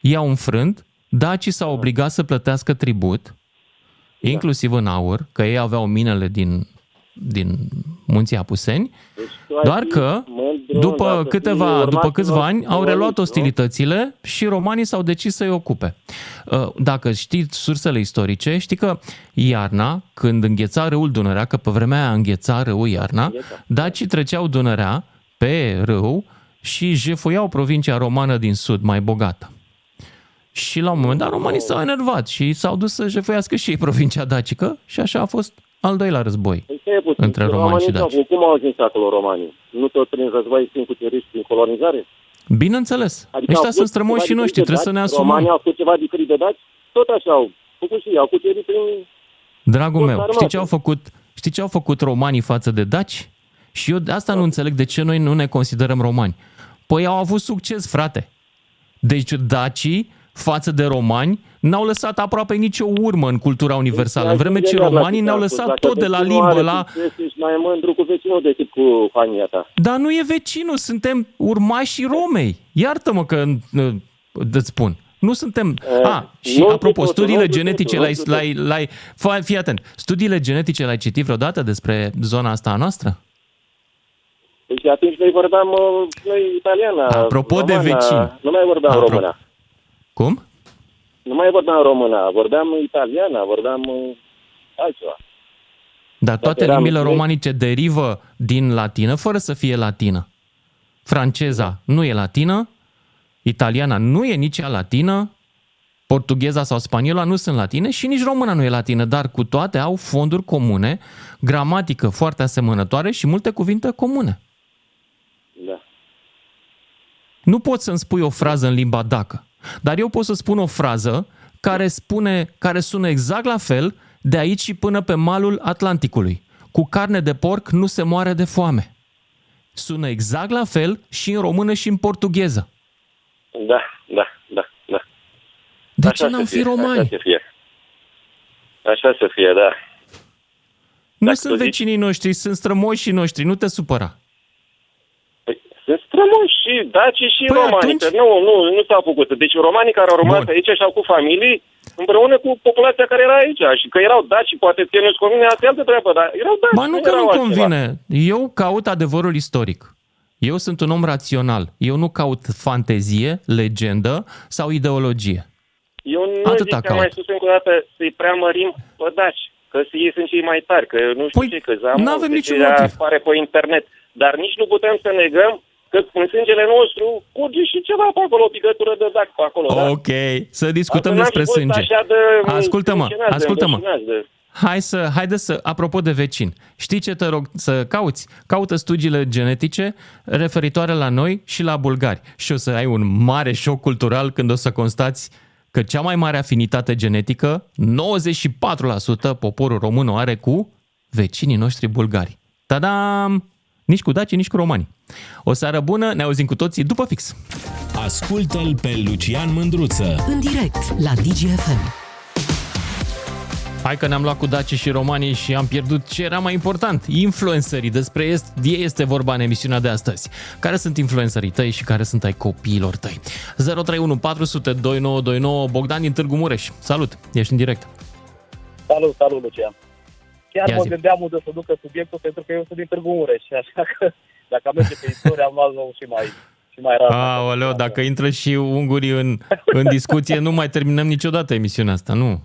i-au înfrânt, dacii s-au obligat să plătească tribut, inclusiv în aur, că ei aveau minele din, din munții Apuseni, Deci, tu ai doar fi că mândru după dacă câteva, fii după urmașilor câțiva ani au reluat romaniști, nu? ostilitățile și romanii s-au decis să-i ocupe. Uh, Dacă știți sursele istorice, știi că iarna, când îngheța râul Dunărea, că pe vremea aia îngheța râul iarna, îngheța. dacii treceau Dunărea pe râu și jefuiau provincia romană din sud, mai bogată. Și la un moment dat romanii s-au enervat și s-au dus să jefuiască și ei provincia dacică și așa a fost al doilea război. Păi stai puțin, Între romani romanii și ce-au daci. făcut? Cum au ajuns acolo romanii? Nu tot prin război, prin cuceriști, prin colonizare? Bineînțeles, Adică au ăștia făcut sunt strămoși ceva și noștri, diferit de trebuie să ne daci? asumăm. Romanii au făcut ceva diferit de daci? Tot așa au făcut și ei, au cucerit prin... Dragul Forța meu, știi armată. ce au făcut? Știi ce au făcut romanii față de daci? Și eu de asta nu înțeleg de ce noi nu ne considerăm romani. Păi au avut succes, frate. Deci dacii față de romani n-au lăsat aproape nicio urmă în cultura universală, în vreme ce romanii ne-au lăsat tot de la limbă la... Ești mai mândru cu vecinul decât cu familia ta. Dar nu e vecinul, suntem urmașii Romei. Iartă-mă că uh, îți spun. Nu suntem... Eh, A, și nu apropo, știu, studiile nu știu, genetice nu l-ai, știu. l-ai, l-ai... Fă- Fii atent. Studiile genetice l-ai citit vreodată despre zona asta a noastră? Deci atunci noi vorbeam uh, noi italiana, Apropo de română, vecini. Nu mai vorbeam Apro- română. Cum? Nu mai vorbeam română, vorbeam italiana, vorbeam uh, altceva. Dar toate eram limbile mic- romanice derivă din latină fără să fie latină. Franceza nu e latină, italiana nu e nici ea latină, portugheza sau spaniola nu sunt latine și nici româna nu e latină, dar cu toate au fonduri comune, gramatică foarte asemănătoare și multe cuvinte comune. Da. Nu poți să-mi spui o frază în limba dacă, dar eu pot să spun o frază care spune, care sună exact la fel de aici și până pe malul Atlanticului. Cu carne de porc nu se moare de foame. Sună exact la fel și în română și în portugheză. Da, da, da, da. De Așa ce n-am să fi fie, romani? Așa să fie. Așa să fie, da. Nu Dacă sunt zici- vecinii noștri, sunt strămoșii noștri, nu te supăra. Păi, sunt Strămoși și daci și Păi romani. atunci- Că Nu, nu, nu s-au făcut. Deci romanii care au rămas Bun. aici și au cu familii, împreună cu populația care era aici. Și că erau daci, poate că nu-ți convine, asta e altă treabă, dar erau daci. Ba nu că erau nu altceva. convine. Eu caut adevărul istoric. Eu sunt un om rațional. Eu nu caut fantezie, legendă sau ideologie. Eu nu Atâta zic că caut. mai spus încă o dată să-i preamărim pe daci. Că ei sunt cei mai tari, că nu știu Păi, ce, că zamul, n-avem că niciun ce motiv. apare pe internet. Dar nici nu putem să negăm că în sângele nostru curge și ceva pe acolo, o picătură de dac pe acolo. da? Ok, să discutăm Asta n-am despre și fost sânge. Așa de, Ascultă-mă, încălcinați, de ascultă-mă. îmbășinați de- Hai să, haide să, apropo de vecin, știi ce te rog să cauți? Caută studiile genetice referitoare la noi și la bulgari și o să ai un mare șoc cultural când o să constați că cea mai mare afinitate genetică, 94% poporul român o are cu vecinii noștri bulgari. Tadam! Nici cu daci, nici cu romani. O seară bună, ne auzim cu toții după fix. Ascultă-l pe Lucian Mândruță. În direct la DGFM. Hai că ne-am luat cu daci și romanii și am pierdut ce era mai important, influencerii. Despre est, ei este vorba în emisiunea de astăzi. Care sunt influencerii tăi și care sunt ai copiilor tăi? 031 400 2929 Bogdan din Târgu Mureș. Salut, ești în direct. Salut, salut, Lucian. Chiar Ia mă zi. gândeam unde să ducă subiectul, pentru că eu sunt din Târgu Mureș, așa că dacă am merge pe istorie, am luat nou și mai, și mai rar. Aoleo, dacă intră și ungurii în, în discuție, nu mai terminăm niciodată emisiunea asta, nu?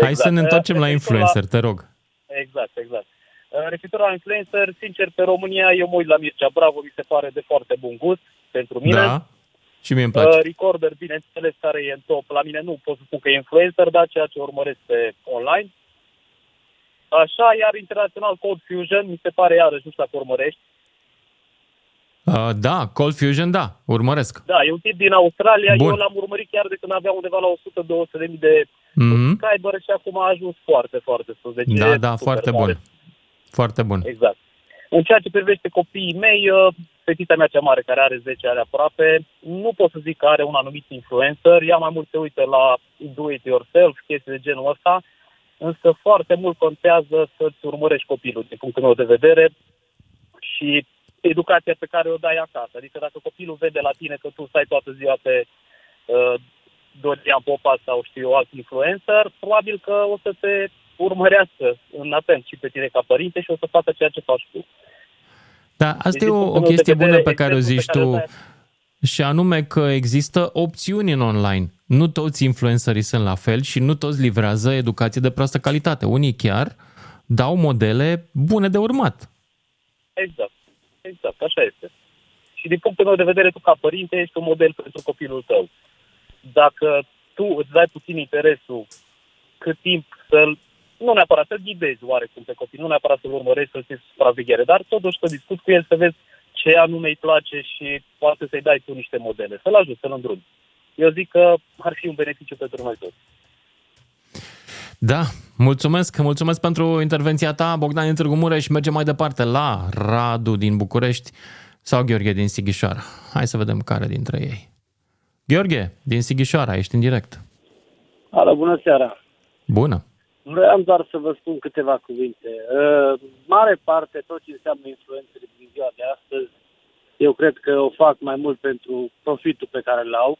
Hai să ne întoarcem la Referitor influencer, te rog. Exact, exact. Uh, Referitor la influencer, sincer, pe România eu mă uit la Mircea Bravo, mi se pare de foarte bun gust pentru mine. Da? Și mie îmi Uh, place. Recorder, bineînțeles, care e în top. La mine nu pot să spun că e influencer, dar ceea ce urmăresc pe online. Așa, iar internațional Cold Fusion, mi se pare iarăși, nu știu dacă urmărești. Uh, da, Cold Fusion, da, urmăresc. Da, e un tip din Australia, Bun. eu l-am urmărit chiar de când avea undeva la 100-200 de mii de Mhm. subscriber și acum a ajuns foarte, foarte sus. Deci Da, e da, super foarte mare. bun. Foarte bun. Exact. În ceea ce privește copiii mei, uh, fetița mea cea mare, care are 10 ani aproape, nu pot să zic că are un anumit influencer. Ea mai mult se uită la do it yourself, chestii de genul ăsta, însă foarte mult contează să-ți urmărești copilul, din punctul meu de vedere, și educația pe care o dai acasă. Adică dacă copilul vede la tine că tu stai toată ziua pe uh, Dorian Popa sau știu eu, alt influencer, probabil că o să te urmărească în atent și pe tine ca părinte și o să facă ceea ce faci tu. Da, asta Deci, e din o, punctul o meu de chestie vedere, bună pe care o exemplul zici pe care tu, îl dai- și anume că există opțiuni în online. Nu toți influencerii sunt la fel și nu toți livrează educație de proastă calitate. Unii chiar dau modele bune de urmat. Exact. Exact, așa este. Și din punctul meu de vedere, tu ca părinte ești un model pentru copilul tău. Dacă tu îți dai puțin interesul cât timp să-l, nu neapărat să-l ghidezi oarecum pe copil, nu neapărat să-l urmărești, să-l ții sub supraveghere, dar totuși să discuți cu el, să vezi ce anume îi place și poate să-i dai tu niște modele, să-l ajuți, să-l îndrumi. Eu zic că ar fi un beneficiu pentru noi toți. Da, mulțumesc, mulțumesc pentru intervenția ta, Bogdan din Târgu Mureș. Mergem mai departe la Radu din București sau Gheorghe din Sighișoara. Hai să vedem care dintre ei. Gheorghe, din Sighișoara, ești în direct. Alo, bună seara! Bună. Vreau doar să vă spun câteva cuvinte. Uh, mare parte, tot ce înseamnă influențări din ziua de astăzi, eu cred că o fac mai mult pentru profitul pe care îl au,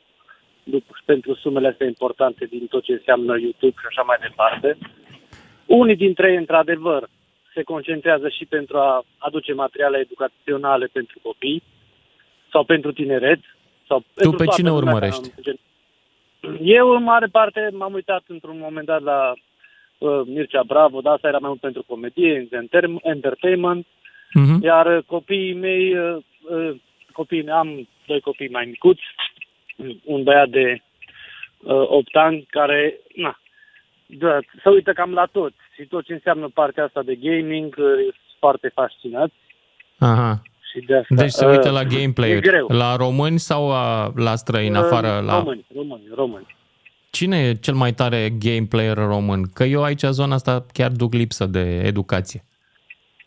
după, și pentru sumele astea importante din tot ce înseamnă YouTube și așa mai departe. Unii dintre ei, într-adevăr, se concentrează și pentru a aduce materiale educaționale pentru copii sau pentru tineret. Sau Tu pentru pe toată cine lumea, urmărești? în gen- Eu, în mare parte, m-am uitat într-un moment dat la uh, Mircea Bravo, dar asta era mai mult pentru comedie, enter- entertainment, Mhm. iar uh, copiii mei, uh, uh, copiii mei, am doi copii mai micuți, un băiat de uh, 8 ani care, na, da, se uită cam la tot și tot ce înseamnă partea asta de gaming, uh, sunt foarte fascinați Aha. și de asta. Deci se uită uh, la E gameplay greu. La români sau a, la străini, afară? La... Români, români, români. Cine e cel mai tare game player român? Că eu aici, zona asta, chiar duc lipsă de educație.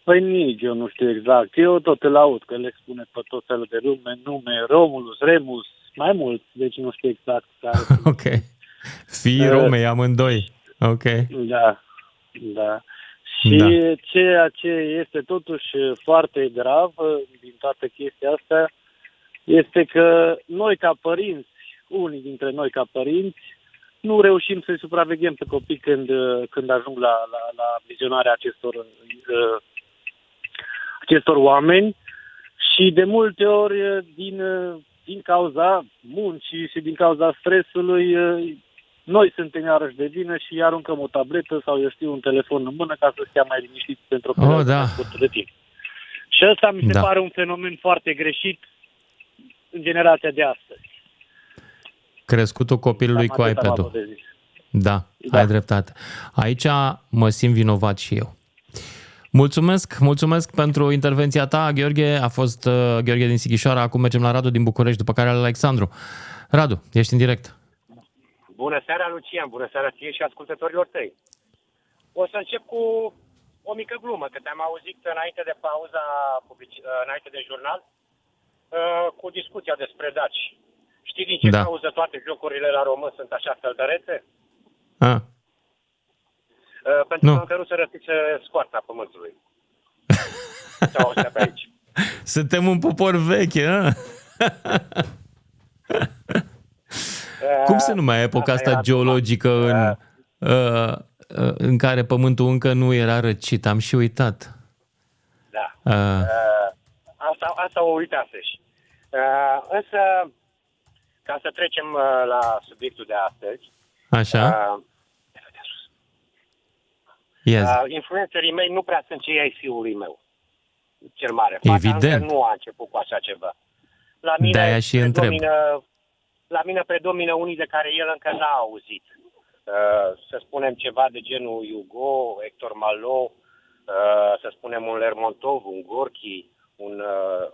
Păi nici eu nu știu exact. Eu tot îl aud că le spune pe tot felul de lume, nume, Romulus, Remus, mai mult, deci nu știu exact care. ok. Fii Uh, Romei, amândoi. Ok. Da, da. Și Da. ceea ce este totuși foarte grav uh, din toată chestia asta este că noi ca părinți, unii dintre noi ca părinți, nu reușim să-i supraveghem pe copii când, uh, când ajung la, la, la vizionarea acestor, uh, acestor oameni și de multe ori uh, din, uh, din cauza muncii și din cauza stresului uh, noi suntem iarăși de vină și îi aruncăm o tabletă sau, eu știu, un telefon în mână ca să stea mai liniștit pentru o Oh, perioadă da. mai scurtă de timp. Și ăsta mi se Da. pare un fenomen foarte greșit în generația de astăzi. Crescutul copilului Cam cu atât am iPad-ul. avut de zis. Da, ai dreptate. Aici mă simt vinovat și eu. Mulțumesc, mulțumesc pentru intervenția ta, Gheorghe. A fost uh, Gheorghe din Sighișoara, acum mergem la Radu din București, după care la Alexandru. Radu, ești în direct. Bună seara, Lucian, bună seara ție și ascultătorilor tăi. O să încep cu o mică glumă, că te-am auzit înainte de pauza, publici- înainte de jurnal, uh, cu discuția despre daci. Știi din ce Da. cauză toate jocurile la român sunt așa feltărețe? Ah, Uh, Pentru Nu. că încă nu se răstice scoarta pământului. Sau ăștia pe aici. suntem un popor veche, a? Cum se numea epoca asta asta era geologică în, uh, uh, în care pământul încă nu era răcit? Am și uitat. Da. Uh, Uh, asta, asta o uitaseși. Uh, însă, ca să trecem uh, la subiectul de astăzi, așa? uh, Yes. Uh, influencerii mei nu prea sunt cei ai fiului meu. Cel mare. Evident. Fata încă nu a început cu așa ceva. La mine, De-aia și întreb. predomină, la mine predomină unii de care el încă n-a auzit. Uh, să spunem ceva de genul Hugo, Hector Malo, uh, să spunem un Lermontov, un Gorki, un uh,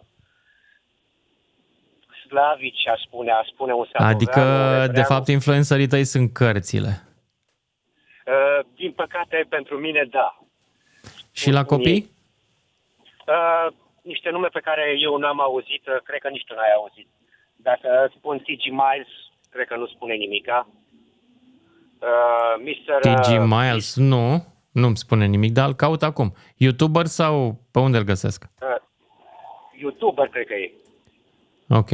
Slavici, aș spune, aș spune un Sadoveanu, Adică, un de Rebreanu. fapt, influencerii tăi sunt cărțile. Uh, din păcate, pentru mine, da. Și la copii? Uh, niște nume pe care eu n-am auzit, uh, cred că nici tu n-ai auzit. Dacă spun T.G. Miles, cred că nu spune nimica. Uh, Mr. TG uh, Miles, nu, nu-mi spune nimic, dar îl caut acum. YouTuber sau pe unde îl găsesc? uh, YouTuber, cred că e. Ok,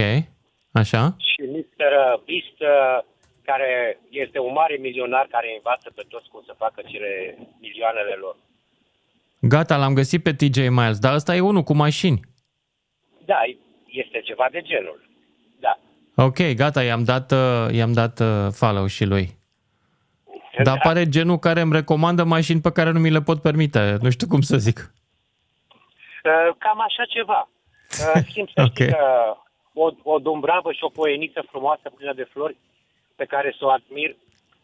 așa. Și Mr. Beast, uh, care este un mare milionar care învață pe toți cum să facă cele milioanele lor. Gata, l-am găsit pe TJ Miles, dar ăsta e unul cu mașini. Da, este ceva de genul. Da. Ok, gata, i-am dat, uh, i-am dat uh, follow și lui. Dar pare genul care îmi recomandă mașini pe care nu mi le pot permite. Nu știu cum să zic. Uh, Cam așa ceva. Uh, Schimb să Ok. știi că o, o dumbravă și o poieniță frumoasă plină de flori pe care să o admir,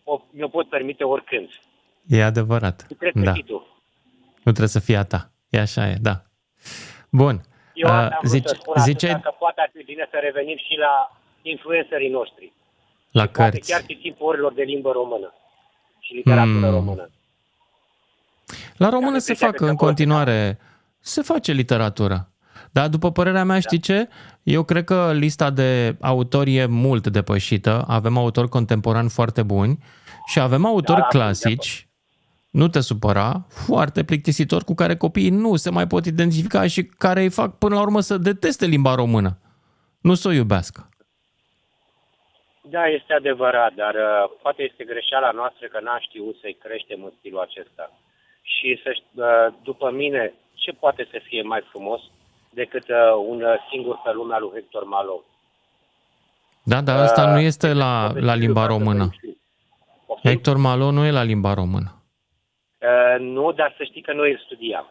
o, mi-o pot permite oricând. E adevărat. Cred că Da. și tu. Nu trebuie să fie a ta. E așa, e, da. Bun. Eu asta Uh, am vrut zice, să spun zice atâta, că poate ar fi bine să revenim și la influencerii noștri. la Poate cărți. chiar și timpul orilor de limbă română și literatură Mm. română. La română se zicea facă că în se poate, continuare, se face literatură. Dar după părerea mea, știi ce? Eu cred că lista de autori e mult depășită. Avem autori contemporani foarte buni și avem autori Da, clasici, nu te supăra, foarte plictisitori cu care copiii nu se mai pot identifica și care îi fac până la urmă să deteste limba română. Nu să o iubească. Da, este adevărat, dar uh, poate este greșeala noastră că n-am știut să-i creștem în stilul acesta. Și să, ș- uh, după mine, ce poate să fie mai frumos decât uh, un uh, singur pe lumea lui Hector Malo? Da, dar asta Uh, nu este la, la limba română. Hector Malo nu e la limba română. Uh, nu, dar să știi că noi îl studiam.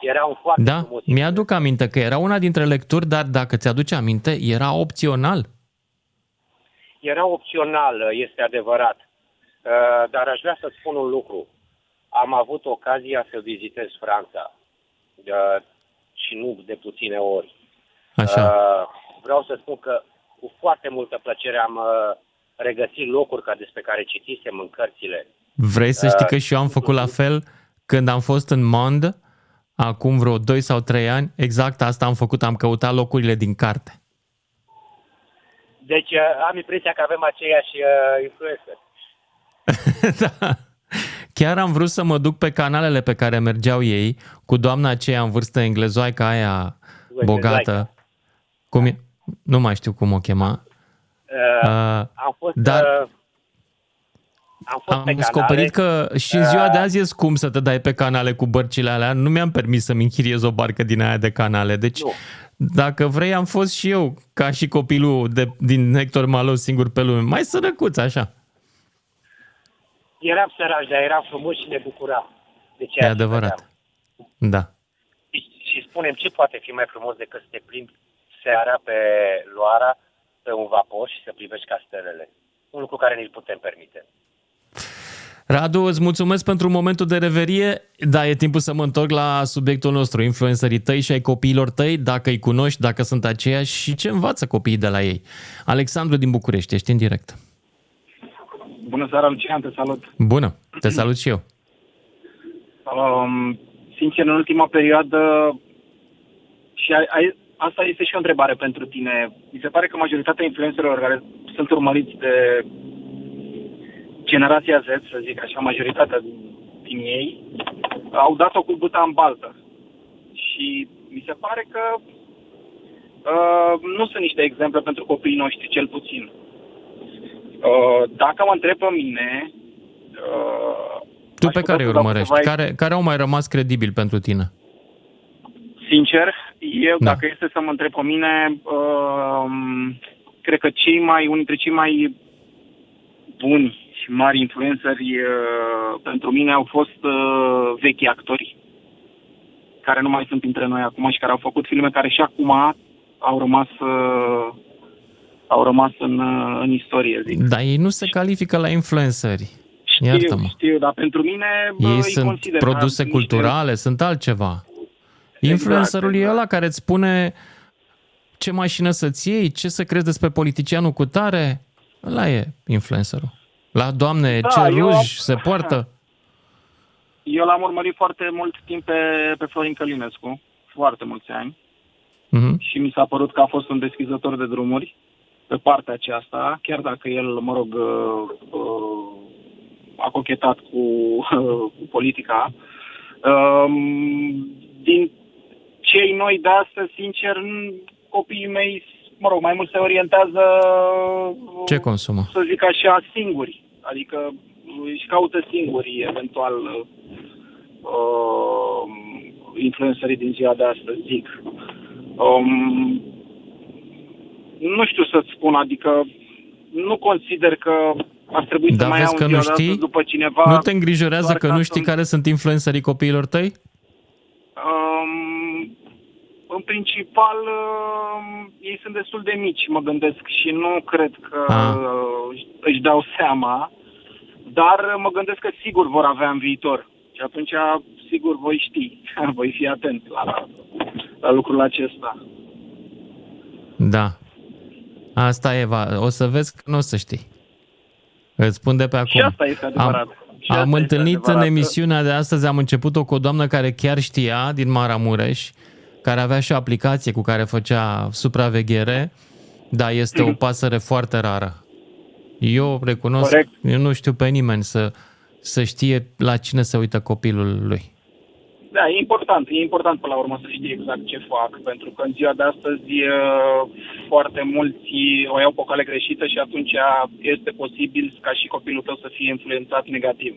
Era un foarte Da, frumos. mi-aduc aminte că era una dintre lecturi, dar dacă ți-aduce aminte, era opțional. Era opțional, uh, este adevărat. Uh, dar aș vrea să spun un lucru. Am avut ocazia să vizitez Franța uh, și nu de puține ori. Așa. Uh, vreau să spun că cu foarte multă plăcere am uh, regăsit locuri ca despre care citisem în cărțile. Vrei să știi Uh, că și eu am făcut la fel când am fost în Mond, acum vreo 2 sau 3 ani, exact asta am făcut, am căutat locurile din carte. Deci uh, am impresia că avem aceiași uh, influență. da. Chiar am vrut să mă duc pe canalele pe care mergeau ei, cu doamna aceea în vârstă englezoaică aia bogată. Cum e? Nu mai știu cum o chema. Uh, Uh, am fost, dar uh, am fost am pe descoperit canale. că și în ziua de azi e scump să te dai pe canale cu bărcile alea. Nu mi-am permis să-mi închiriez o barcă din aia de canale. Deci, Nu. dacă vrei, am fost și eu, ca și copilul de, din Hector Malo singur pe lume. Mai sărăcuț, așa. Eram sărași, dar eram frumoși și ne bucura de E ceea ce adevărat. Da. Și, și spunem, ce poate fi mai frumos decât să te plimbi seara pe Loara, pe un vapor și să privești castelele. Un lucru care ne-l putem permite. Radu, îți mulțumesc pentru momentul de reverie, dar e timpul să mă întorc la subiectul nostru, influencerii tăi și ai copiilor tăi, dacă îi cunoști, dacă sunt aceiași și ce învață copiii de la ei. Alexandru din București, ești în direct. Bună seara, Lucian, te salut. Bună, te salut și eu. Um, sincer, în ultima perioadă, și ai, ai, asta este și o întrebare pentru tine. Mi se pare că majoritatea influencerilor care sunt urmăriți de generația Z, să zic așa, majoritatea din, din ei, au dat-o cu buta în baltă. Și mi se pare că uh, nu sunt niște exemple pentru copiii noștri, cel puțin. Uh, dacă mă întreb pe mine, uh, Tu aș pe putea care îi să dau urmărești? câteva Care, care au mai rămas credibili pentru tine? Sincer, eu, Da. dacă este să mă întreb pe mine, uh, cred că cei mai, unii dintre cei mai buni și mari influenceri uh, pentru mine au fost uh, vechi actori care nu mai sunt între noi acum și care au făcut filme care și acum au rămas uh, au rămas în, uh, în istorie, zic. Dar ei nu se califică la influenceri. Știu, Iartă-mă. știu, dar pentru mine bă, Ei îi sunt consider produse ca culturale, sunt altceva. Influencerul e ăla care îți spune ce mașină să-ți iei, ce să crezi despre politicianul cu tare. Ăla e influencerul. La doamne, Da, ce eu ruj am- se poartă. Eu l-am urmărit foarte mult timp pe, pe Florin Călinescu, foarte mulți ani. Mhm. și mi s-a părut că a fost un deschizător de drumuri pe partea aceasta, chiar dacă el, mă rog, uh, uh, a cochetat cu, cu politica. Um, din cei noi de astăzi, sincer, n- copiii mei, mă rog, mai mult se orientează, Ce consumă? să zic așa, singuri. Adică își caută singuri, eventual, uh, influencerii din ziua de astăzi, zic. Um, nu știu să-ți spun, adică nu consider că ar trebui să Dar mai vezi iau că în nu ziua de știi? astăzi după cineva. Nu te îngrijorează doar că ca nu să- știi care sunt influencerii copiilor tăi? Um, în principal, um, ei sunt destul de mici, mă gândesc, și nu cred că Ah. uh, își dau seama, dar mă gândesc că sigur vor avea în viitor. Și atunci, sigur, voi ști, voi fi atent la, la lucrul acesta. Da. Asta e, va. o să vezi că nu o să știi. Îți spun de pe acum. Și asta este adevărat. Am, Și asta am este întâlnit în adevărat. emisiunea de astăzi, am început-o cu o doamnă care chiar știa, din Maramureș, care avea și o aplicație cu care făcea supraveghere, dar este Mhm. o pasăre foarte rară. Eu recunosc, Corect. eu nu știu pe nimeni să, să știe la cine se uită copilul lui. Da, e important. E important până la urmă să știi exact ce fac, pentru că în ziua de astăzi uh, foarte mulți o iau pe o cale greșită și atunci este posibil ca și copilul tău să fie influențat negativ.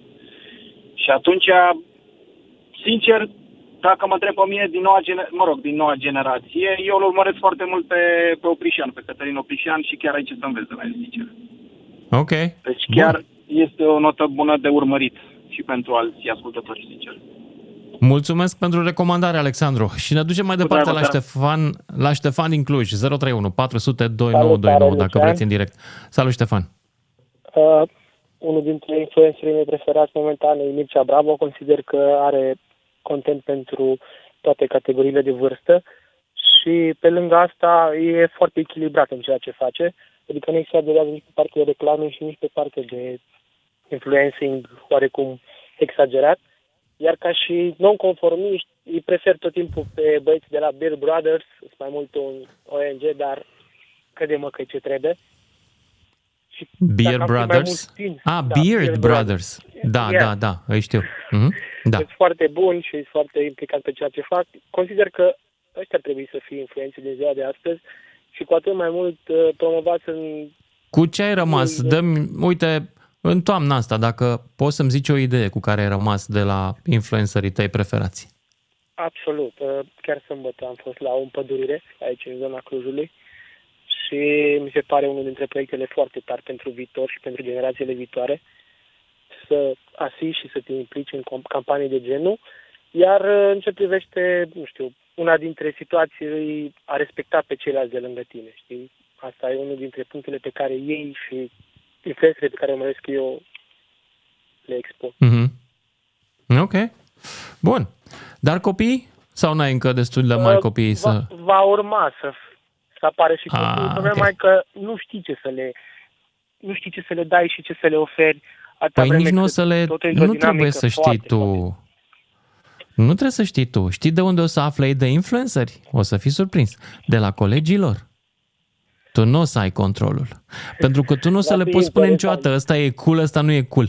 Și atunci, sincer, dacă mă întreb pe mine din noua, gener- mă rog, din noua generație, eu îl urmăresc foarte mult pe, pe Oprișan, pe Cătălin Oprișan și chiar aici să înveți de la el, sincer. Ok. Deci chiar este o notă bună de urmărit și pentru alți ascultători, sincer. Mulțumesc pentru recomandare, Alexandru. Și ne ducem mai Cu departe la dragul, da. Ștefan, la Ștefan din Cluj, 031 400 2929, dacă Lucian. vreți în direct. Salut, Ștefan. Uh, unul dintre influencerii mei preferați momentan e Mircea Bravo. Consider că are content pentru toate categoriile de vârstă și pe lângă asta e foarte echilibrat în ceea ce face. Adică nu exagerează nici pe partea de reclame și nici pe partea de influencing oarecum exagerat. Iar ca și non-conformiști, îi prefer tot timpul pe băieți de la Beer Brothers, sunt mai mult un ONG, dar crede-mă că e ce trebuie. Și Beer dacă am fi mai Brothers? mult timp- Ah, da, Beard Beard Brothers. Da, Yeah. da, da, îi știu. Mhm. Da. sunt foarte buni și sunt foarte implicați pe ceea ce fac. Consider că ăștia ar trebui să fie influenții din ziua de astăzi și și cu atât mai mult uh, promovați în... Cu ce ai rămas? Dăm, uite, în toamna asta, dacă poți să-mi zici o idee cu care ai rămas de la influencerii tăi preferați. Absolut. Uh, Chiar sâmbătă am fost la o împădurire aici în zona Clujului și mi se pare unul dintre proiectele foarte tari pentru viitor și pentru generațiile viitoare să asisti și să te implici în com- campanii de genul. Iar uh, în ce privește, nu știu, una dintre situații îi a respecta pe ceilalți de lângă tine, știi? Asta e unul dintre punctele pe care ei și influențele pe care urmăresc eu le expun. Mhm. Ok. Bun. Dar copii? Sau n-ai încă destul de mari copii să... Uh, Va, va urma să, să apară și Ah, copiii. Problema ok. e că nu știi ce să le nu știi ce să le dai și ce să le oferi. atâta Păi vreme nici nu o cât să le... totul e într-o Nu trebuie dinamică să știi foarte, tu. Nu trebuie să știi tu. Știi de unde o să afle ei de influenceri? O să fii surprins. De la colegii lor. Tu nu o să ai controlul. Pentru că tu nu o să Va le fi poți spune interesant. niciodată, ăsta e cool, ăsta nu e cool.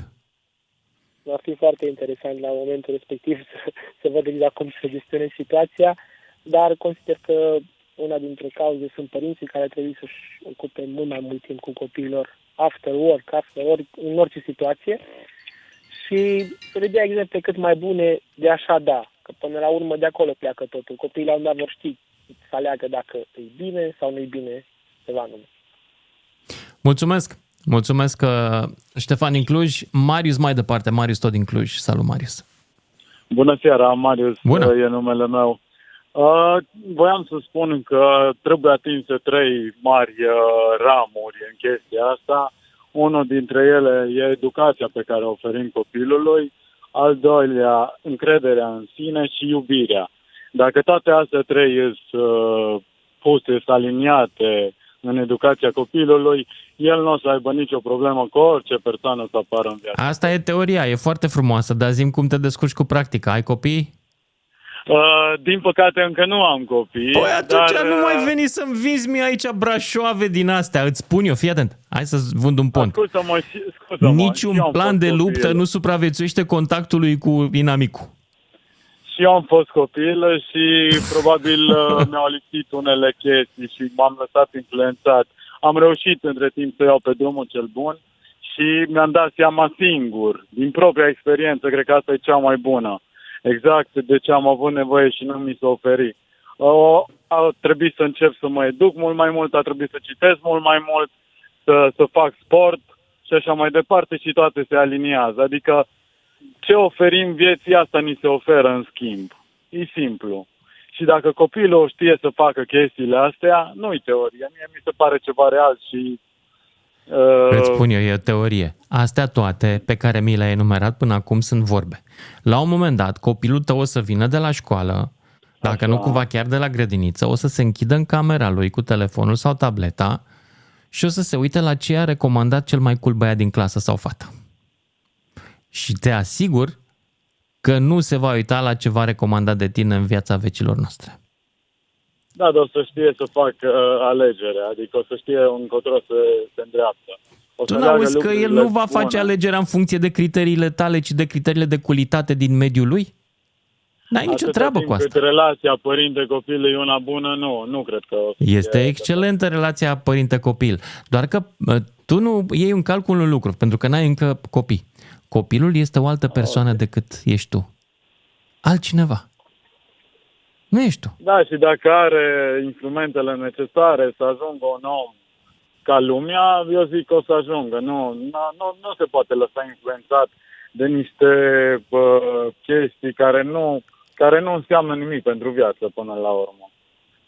Va fi foarte interesant la momentul respectiv să, să văd exact cum să gestionez situația, dar consider că una dintre cauze sunt părinții care trebuie să-și ocupe mult mai mult timp cu copiilor after work, after work, în orice situație și să le dea exemple cât mai bune de așa da, că până la urmă de acolo pleacă totul. Copiii la un dat vor ști să aleagă dacă e bine sau nu e bine ceva anume. Mulțumesc! Mulțumesc, uh, Ștefan din Cluj. Marius mai departe, Marius tot din Cluj. Salut, Marius! Bună seara, Marius, Bună. e numele meu. Uh, voiam să spun că trebuie atinse trei mari uh, ramuri în chestia asta. Unul dintre ele e educația pe care o oferim copilului, al doilea încrederea în sine și iubirea. Dacă toate astea trei sunt uh, puse, sunt aliniate în educația copilului, el nu o să aibă nicio problemă cu orice persoană să apară în viață. Asta e teoria, e foarte frumoasă, dar zim cum te descurci cu practica. Ai copii? Uh, din păcate încă nu am copii. Păi atunci dar, nu mai uh, veni să-mi vinzi mie aici brașoave din astea. Îți spun eu, fii atent. Hai să vând un pont. Scuză-mă, și- scuză-mă, Niciun și eu am plan fost de copil. luptă nu supraviețuiește contactului cu inamicul. Și eu am fost copil și probabil uh, mi-au lipsit unele chestii și m-am lăsat influențat. Am reușit între timp să iau pe drumul cel bun și mi-am dat seama singur, din propria experiență, cred că asta e cea mai bună. Exact de ce am avut nevoie și nu mi s-a oferit. Uh, a trebuit să încep să mă educ mult mai mult, a trebuit să citesc mult mai mult, să, să fac sport și așa mai departe și toate se aliniază. Adică ce oferim vieții, asta ni se oferă în schimb. E simplu. Și dacă copilul știe să facă chestiile astea, nu-i teorie. Mie mi se pare ceva real și... Uh, Îți spun eu, e o teorie. Astea toate pe care mi le-ai enumerat până acum sunt vorbe. La un moment dat, copilul tău o să vină de la școală, dacă nu cumva chiar de la grădiniță, o să se închidă în camera lui cu telefonul sau tableta și o să se uite la ce a recomandat cel mai cool băiat din clasă sau fată. Și te asigur că nu se va uita la ceva recomandat de tine în viața vecilor noastre. Da, dar o să știe să facă uh, alegere, adică o să știe încotro să se îndreaptă. O Tu să nu aleagă auzi că el lucrurile nu va bune. face alegerea în funcție de criteriile tale, ci de criteriile de culitate din mediul lui? N-ai nicio Atâta treabă timp cu asta. Cât relația părinte-copil e una bună, nu, nu cred că o să Este fie- excelentă relația părinte-copil. Doar că uh, tu nu iei în calcul un lucru, pentru că n-ai încă copii. Copilul este o altă persoană decât ești tu. Altcineva. Nu ești tu. Da, și dacă are instrumentele necesare să ajungă un om ca lumea, eu zic că o să ajungă. Nu, nu, nu, nu se poate lăsa influențat de niște bă, chestii care nu, care nu înseamnă nimic pentru viață până la urmă.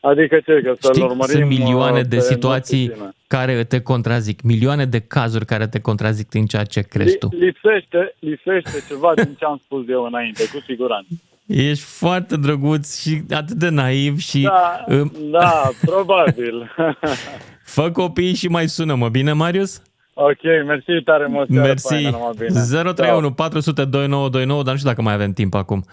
Adică ce, că să-l Știi, urmărim sunt milioane uh, de pe situații nepuține. Care te contrazic, milioane de cazuri care te contrazic în ceea ce crezi tu. Li- Lipsește, lipsește ceva din ce am spus eu înainte, cu siguranță. Ești foarte drăguț și atât de naiv și Da, uh, da, probabil. fă copii și mai sună-mă, bine, Marius? ok, mersi tare mult. seara Mersi. faină, numai bine. 031 400 2929, dar nu știu dacă mai avem timp acum.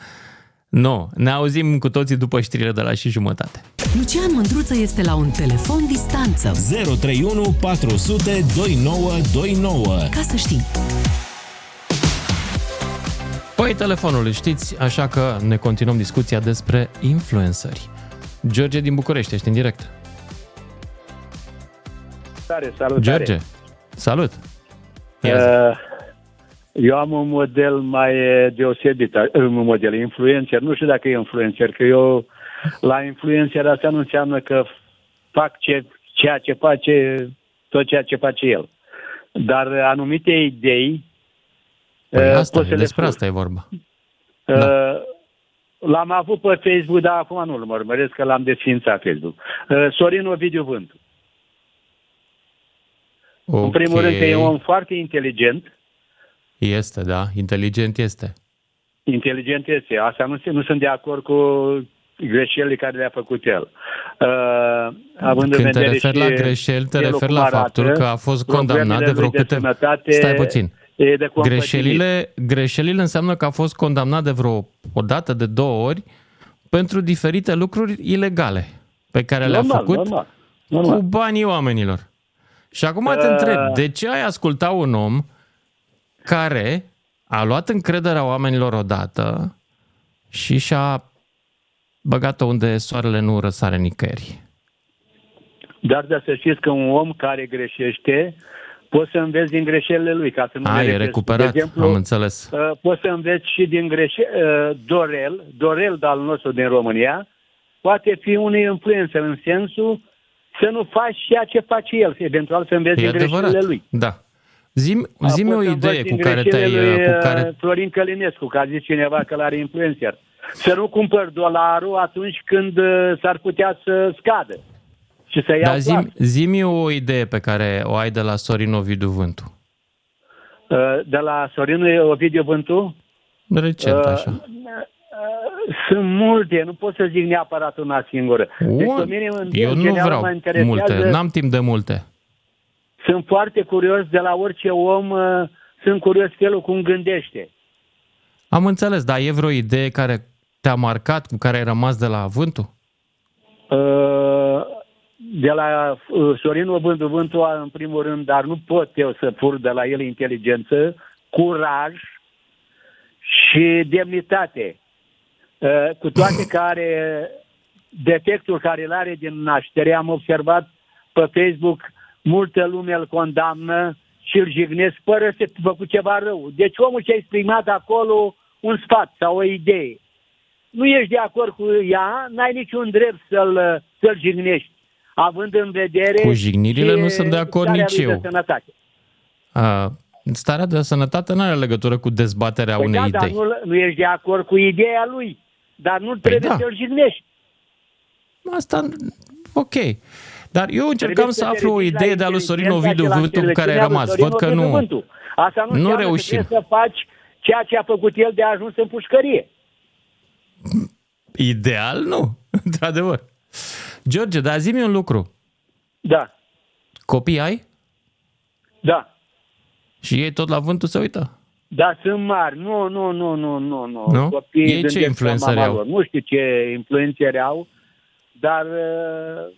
Nu, ne auzim cu toții după știrile de la și jumătate. Lucian Mândruță este la un telefon distanță. 031 400 2929. Ca să știi. Păi telefonul îl știți, așa că ne continuăm discuția despre influenceri. George din București, ești în direct. Salutare, salutare. George, salut! Uh, eu am un model mai deosebit, uh, un model influencer, nu știu dacă e influencer, că eu la influencer asta nu înseamnă că fac ce, ceea ce face, tot ceea ce face el. Dar anumite idei Păi uh, asta, pot să le despre spun. asta e vorba. Uh, L-am avut pe Facebook, dar acum nu-l urmăresc, că l-am desfințat Facebook. Uh, Sorin Ovidiu Vântu. Okay. În primul rând că e un om foarte inteligent, Este, da, inteligent este. inteligent este. Asta nu, nu sunt de acord cu greșelile care le-a făcut el. Uh, având în Când te vedere referi și la greșeli, te felul referi cum la arată, faptul că a fost condamnat problemele de vreo lui de câteva... sănătate, Stai puțin. E de compătimit. Greșelile, greșelile înseamnă că a fost condamnat de vreo o dată, de două ori, pentru diferite lucruri ilegale pe care le-a Normal, făcut normal, normal. cu banii oamenilor. Și acum te Uh. întreb, de ce ai asculta un om care a luat încrederea oamenilor odată și și-a băgat-o unde soarele nu răsare nicăieri? Dar de să știți că un om care greșește, poți să înveți din greșelile lui. Ca să nu A, le e repezi. recuperat, De exemplu, am înțeles. uh, poți să înveți și din greșeli. Uh, Dorel, Dorel al nostru din România, poate fi un influencer în sensul să nu faci ceea ce face el, eventual să înveți E din greșelile adevărat, lui. da. Zim, zi Poți o să înveți idee din cu care te-ai... greșelile lui, Cu care... uh, Florin Călinescu, că a zis cineva că l-are influencer. Să nu cumpăr dolarul atunci când uh, s-ar putea să scadă și să iau Dar plac. zim, zi o idee pe care o ai de la Sorin Ovidiu Vântu. Uh, De la Sorin Ovidiu Vântu? Recent, Uh, așa. Sunt multe, nu pot să zic neapărat una singură. Deci, O, pe mine, în Eu nu general, vreau mă interesează- multe, n-am timp de multe. Sunt foarte curios de la orice om, uh, sunt curios felul cum gândește. Am înțeles, dar e vreo idee care te-a marcat, cu care ai rămas de la Vântu? Uh, De la uh, Sorin Obându Vântu, în primul rând, dar nu pot eu să fur de la el inteligență, curaj și demnitate. Uh, Cu toate care defectul care îl are din naștere, am observat pe Facebook, multă lume îl condamnă și îl jignesc fără să fi făcut ceva rău. Deci omul ce a exprimat acolo un sfat sau o idee. Nu ești de acord cu ea, n-ai niciun drept să-l, să-l jignești, având în vedere... Cu jignirile ce nu sunt de acord starea nici lui de eu. Sănătate. A, starea de sănătate nu are legătură cu dezbaterea Păi unei da, dar idei. nu, nu ești de acord cu ideea lui, dar nu trebuie da. să-l jignești. Asta, ok. Dar eu încercam Trebuie să te aflu o ridici la idee de a lui Sorin inteligența Ovidiu și la Vântu cu care ai înțelepciunea lui rămas. Sorin Văd că Ovidiu nu, Vântu. Asta nu, nu înseamnă reușim. Că trebuie să faci ceea ce a făcut el de a ajuns în pușcărie. Ideal, nu. Într-adevăr. George, dar zi-mi un lucru. Da. Copii ai? Da. Și ei tot la vântul se uită? Da, sunt mari. Nu, nu, nu, nu, nu. nu. Nu? Copiii Ei ce gândesc la influențări mama au? lor. Nu știu ce influențări au, dar uh,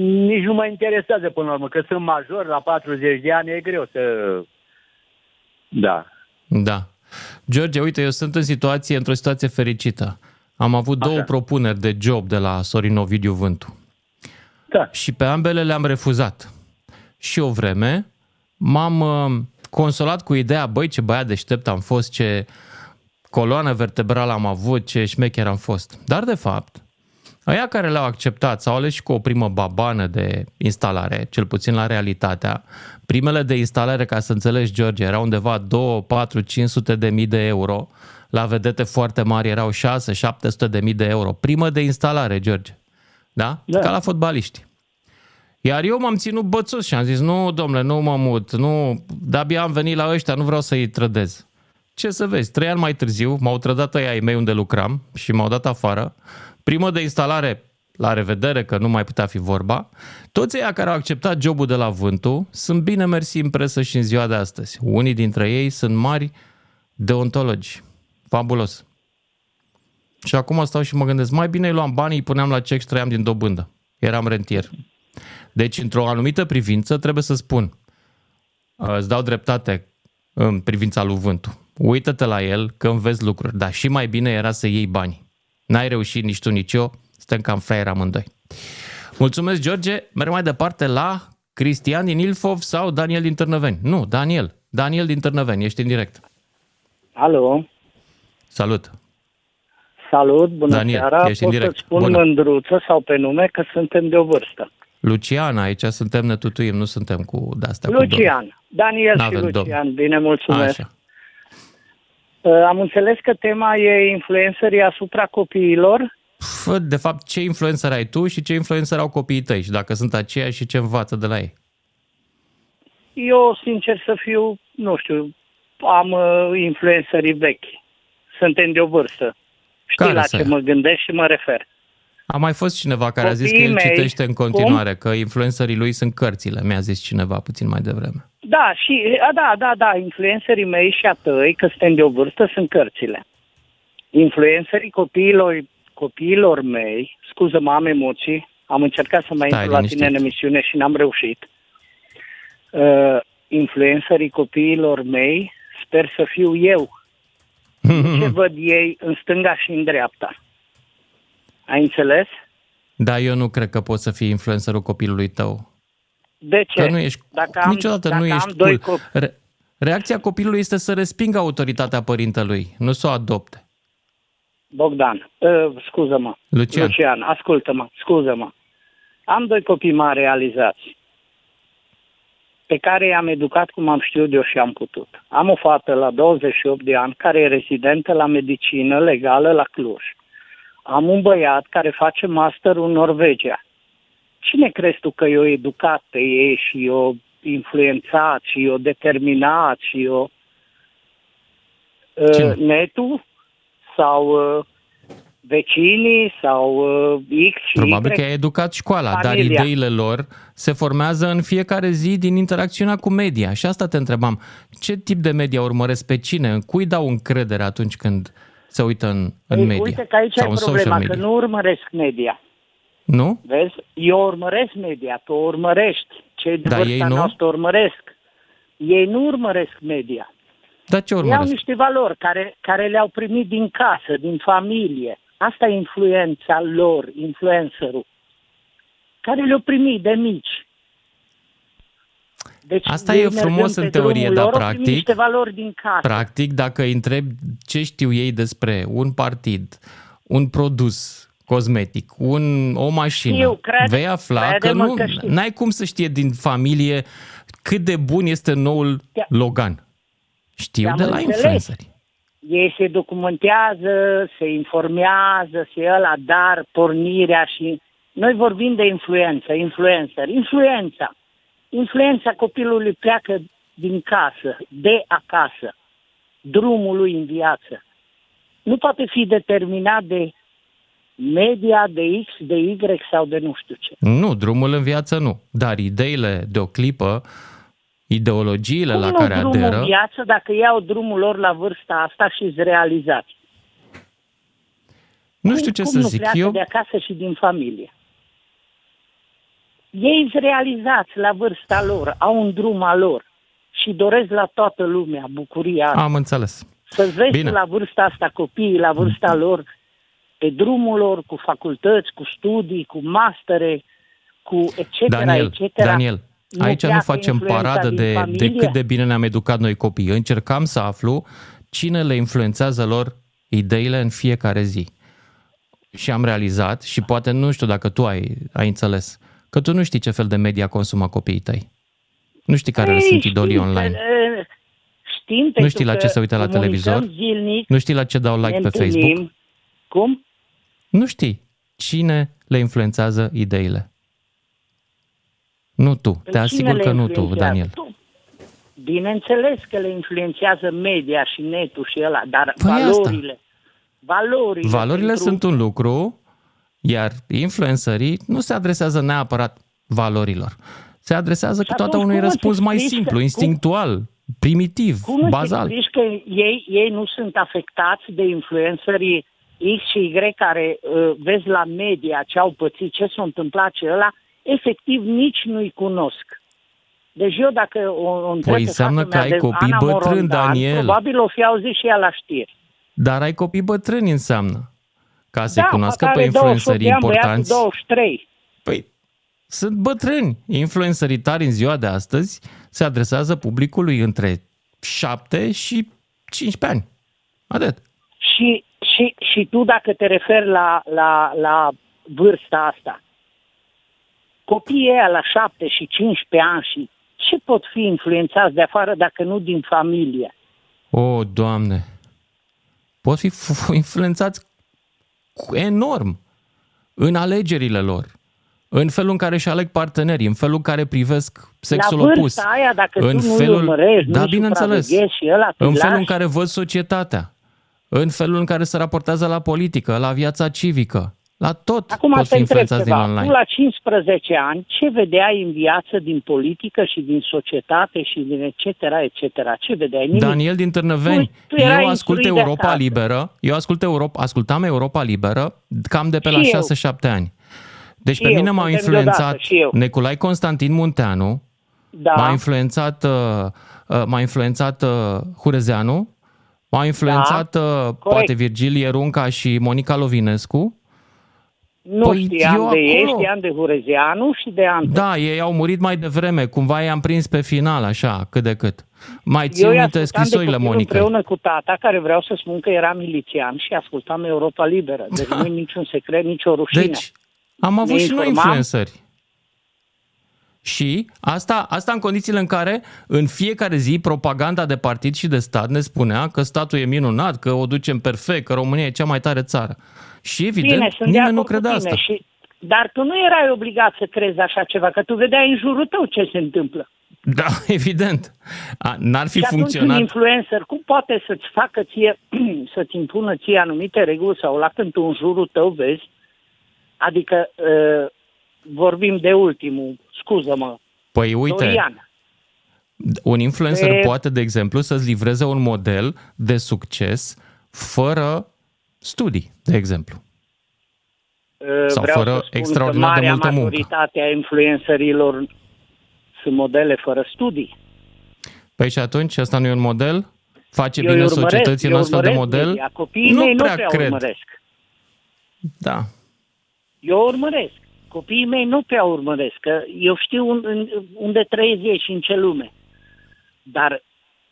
nici nu mă interesează până la urmă, că sunt major la 40 de ani, e greu să... Da. Da. George, uite, eu sunt în situație, într-o situație fericită. Am avut două propuneri de job de la Sorin Ovidiu Vântu. Da. Și pe ambele le-am refuzat. Și o vreme m-am uh, consolat cu ideea, băi, ce băiat deștept am fost, ce coloană vertebrală am avut, ce șmecher am fost. Dar, de fapt, Aia care le-au acceptat s-au ales și cu o primă babană de instalare, cel puțin la realitatea. Primele de instalare, ca să înțelegi, George, erau undeva 2, 4, 500 de mii de euro. La vedete foarte mari erau 6, 700 de mii de euro. Primă de instalare, George. Da? da? Ca la fotbaliști. Iar eu m-am ținut bățos și am zis, nu, domnule, nu mă mut, nu, de-abia am venit la ăștia, nu vreau să-i trădez. Ce să vezi, trei ani mai târziu m-au trădat ăia ai mei unde lucram și m-au dat afară. Primă de instalare, la revedere, că nu mai putea fi vorba. Toți ei care au acceptat jobul de la Vântu sunt bine mersi în presă și în ziua de astăzi. Unii dintre ei sunt mari deontologi. Fabulos. Și acum stau și mă gândesc, mai bine îi luam banii, îi puneam la cec și trăiam din dobândă. Eram rentier. Deci, într-o anumită privință, trebuie să spun, îți dau dreptate în privința lui Vântu. Uită-te la el că înveți lucruri, dar și mai bine era să iei bani. N-ai reușit nici tu, nici eu, suntem cam fraieri amândoi. Mulțumesc, George. Merg mai departe la Cristian din Ilfov sau Daniel din Târnăveni? Nu, Daniel. Daniel din Târnăveni, ești în direct. Alo, Salut. salut, bună Daniel, seara. ești în Pot direct. să-ți spun Bună. mândruță sau pe nume că suntem de o vârstă. Luciana, aici suntem, ne tutuim, nu suntem cu de-astea cu domn. Lucian, Daniel N-avem și domn. Lucian, bine, mulțumesc. Așa. Uh, Am înțeles că tema e influențării asupra copiilor. Fă, de fapt, ce influencer ai tu și ce influencer au copiii tăi și dacă sunt aceiași și ce învață de la ei. Eu, sincer să fiu, nu știu, am uh, influențării vechi. Suntem de o vârstă. Știi Care la să ce ia? mă gândesc și mă refer. A mai fost cineva care a zis că Copiii el mei, citește în continuare, că influencerii lui sunt cărțile. Mi-a zis cineva puțin mai devreme. Da, și, a, da, da, da, influencerii mei și a tăi, că suntem de o vârstă, sunt cărțile. Influencerii copiilor, copiilor mei, scuză-mă, am emoții, am încercat să mai Stai intru la tine în liniștit. emisiune și n-am reușit. Uh, influencerii copiilor mei, sper să fiu eu. Nu ce văd ei în stânga și în dreapta. Ai înțeles? Da, eu nu cred că poți să fii influencerul copilului tău. De ce? Că nu ești, dacă am, niciodată dacă nu am ești doi cool. copii, Re- reacția copilului este să respingă autoritatea părintelui, nu să o adopte. Bogdan, uh, scuză-mă. Lucian. Lucian, ascultă-mă, scuză-mă. Am doi copii mari realizați pe care i-am educat cum am știut eu și am putut. Am o fată la 28 de ani care e rezidentă la medicină legală la Cluj. Am un băiat care face masterul în Norvegia. Cine crezi tu că i-o educat pe ei și i-o influențat și i-o determinat și i-o... Uh, netul sau uh, vecinii sau uh, X și Probabil Y. că ai educat școala, dar familia. ideile lor se formează în fiecare zi din interacțiunea cu media. Și asta te întrebam. Ce tip de media urmăresc pe cine? În cui dau încredere atunci când se uită în, în Ei, media? Uite că aici sau e în social problema, media? că nu urmăresc media. Nu? Vezi? Eu urmăresc media, tu o urmărești. Cei de Dar vârsta ei nu? noastră urmăresc. Ei nu urmăresc media. Dar ce Ei au urmăresc? niște valori care, care le-au primit din casă, din familie. Asta e influența lor, influencerul. Care le-au primit de mici. Deci Asta ei e mergând frumos pe în teorie, drumul dar lor, au primit practic- niște valori din casă. Practic, dacă îi întrebi ce știu ei despre un partid, un produs cosmetic, un, o mașină, Știu, cred- vei afla că crede-mă nu că știu. n-ai cum să știe din familie cât de bun este noul Logan. Știu Te-am de la înțeles. influenceri. Ei se documentează, se informează, se ăla, dar pornirea și... Noi vorbim de influență, influencer, influența. Influența copilului pleacă din casă, de acasă, drumul lui în viață. Nu poate fi determinat de media, de X, de Y sau de nu știu ce. Nu, drumul în viață nu, dar ideile de o clipă, ideologiile Cum la nu care drumul aderă, în viață dacă iau drumul lor la vârsta asta și îți realizați? nu știu ce cum să nu zic pleacă eu, de acasă și din familie? Ei îți realizați la vârsta lor, au un drum al lor și doresc la toată lumea bucuria asta. am înțeles. Să-ți vezi Bine. tu la vârsta asta copiii, la vârsta lor, pe drumul lor, cu facultăți, cu studii, cu mastere, cu etc. Daniel, etc. Daniel, aici nu pleacă facem influența paradă din de, de familie? cât de bine ne-am educat noi copii. Încercam să aflu cine le influențează lor ideile în fiecare zi. Și am realizat, și poate nu știu dacă tu ai, ai înțeles, că tu nu știi ce fel de media consumă copiii tăi. Nu știi care le Ei, sunt idolii știm, online. e, Știm, Nu pentru știi la că ce se uită la comunicăm televizor? Zilnic, Nu știi la ce dau like ne pe întâlnim. Facebook? Cum? Nu știi cine le influențează ideile. Nu tu. Te Cine asigur le că nu tu, influențează? Daniel. Tu. Bineînțeles că le influențează media și netul și ăla, dar Păi asta. valorile, valorile, Valorile pentru- sunt un lucru, iar influencerii nu se adresează neapărat valorilor. Se adresează Și câteodată atunci unui cum îți răspuns mai explici simplu, că- instinctual, primitiv, Cum îți bazal. explici că ei, ei nu sunt afectați de influencerii X și Y care uh, vezi la media ce au pățit, ce s-a întâmplat, ce ăla, efectiv nici nu-i cunosc. Deci eu dacă o, o întreb Păi pe înseamnă fata că mea ai de copii Ana bătrâni, Morondan, Daniel. Probabil o fi auzit și ea la știri. Dar ai copii bătrâni înseamnă. Ca să-i da, cunoască măcar pe are 28 influencerii de ani, băiatul importanți. 23. Păi, sunt bătrâni. Influencerii tari în ziua de astăzi se adresează publicului între 7 și 15 ani. Atât. Și, și, și tu dacă te referi la, la, la vârsta asta, copiii ăia la 7 și 15 ani și ce pot fi influențați de afară dacă nu din familie? O, Doamne! Pot fi f- influențați cu- enorm în alegerile lor, în felul în care își aleg partenerii, în felul în care privesc sexul la vârsta opus. aia, dacă în tu nu felul, urmărești, da, nu bineînțeles, supraveghezi și ăla te în felul în lași. care văd societatea, în felul în care se raportează la politică, la viața civică, la tot Acum pot te fi întreb influențați din ceva. online. Tu la 15 ani, ce vedeai în viață din politică și din societate și din etc., etc.? Ce vedeai? Nimic. Daniel din Târnăveni, Tu- tu erai eu ascult instruit de Europa acasă. Liberă, eu ascult Europa, ascultam Europa Liberă cam de pe la Și eu. 6-7 ani. Deci Și pe eu, mine m-au suntem deodată, influențat și eu. Neculai Constantin Munteanu, Da. m-a influențat, uh, uh, m-a influențat uh, Hurezeanu, m-a influențat uh, poate Virgilie Runca și Monica Lovinescu. Nu Păi știam eu de ei, acolo- știam de Hurezeanu și de Anton. Da, ei au murit mai devreme, cumva i-am prins pe final, așa, cât de cât. Mai țin Eu îi minte ascultam de scrisorile copil Monica. împreună cu tata, care vreau să spun că era milițian și ascultam Europa Liberă. Deci nu niciun secret, nicio rușine. Deci, am avut Ne și noi informam. influenceri. Și asta, asta în condițiile în care în fiecare zi propaganda de partid și de stat ne spunea că statul e minunat, că o ducem perfect, că România e cea mai tare țară. Și evident, Bine, sunt de nimeni acord nu cu credea tine asta. Și, dar tu nu erai obligat să crezi așa ceva, că tu vedeai în jurul tău ce se întâmplă. Da, evident. A, n-ar fi și atunci un funcționat. influencer, cum poate să-ți facă ție, să-ți impună ție anumite reguli sau la când tu în jurul tău vezi, adică uh, vorbim de ultimul, scuză-mă, Păi uite, Dorian. un influencer De- poate, de exemplu, să-ți livreze un model de succes fără studii, de exemplu. Uh, Sau vreau fără să spun extraordinar că de marea multă muncă. majoritate a influencerilor sunt modele fără studii. Păi și atunci, asta nu e un model? Face Eu bine îi urmăresc, societății eu în astfel de urmăresc model? media. Copiii nu mei prea nu prea cred. urmăresc. Da. Eu urmăresc. Copiii mei nu prea urmăresc, că eu știu un- unde trăiesc ei și în ce lume. Dar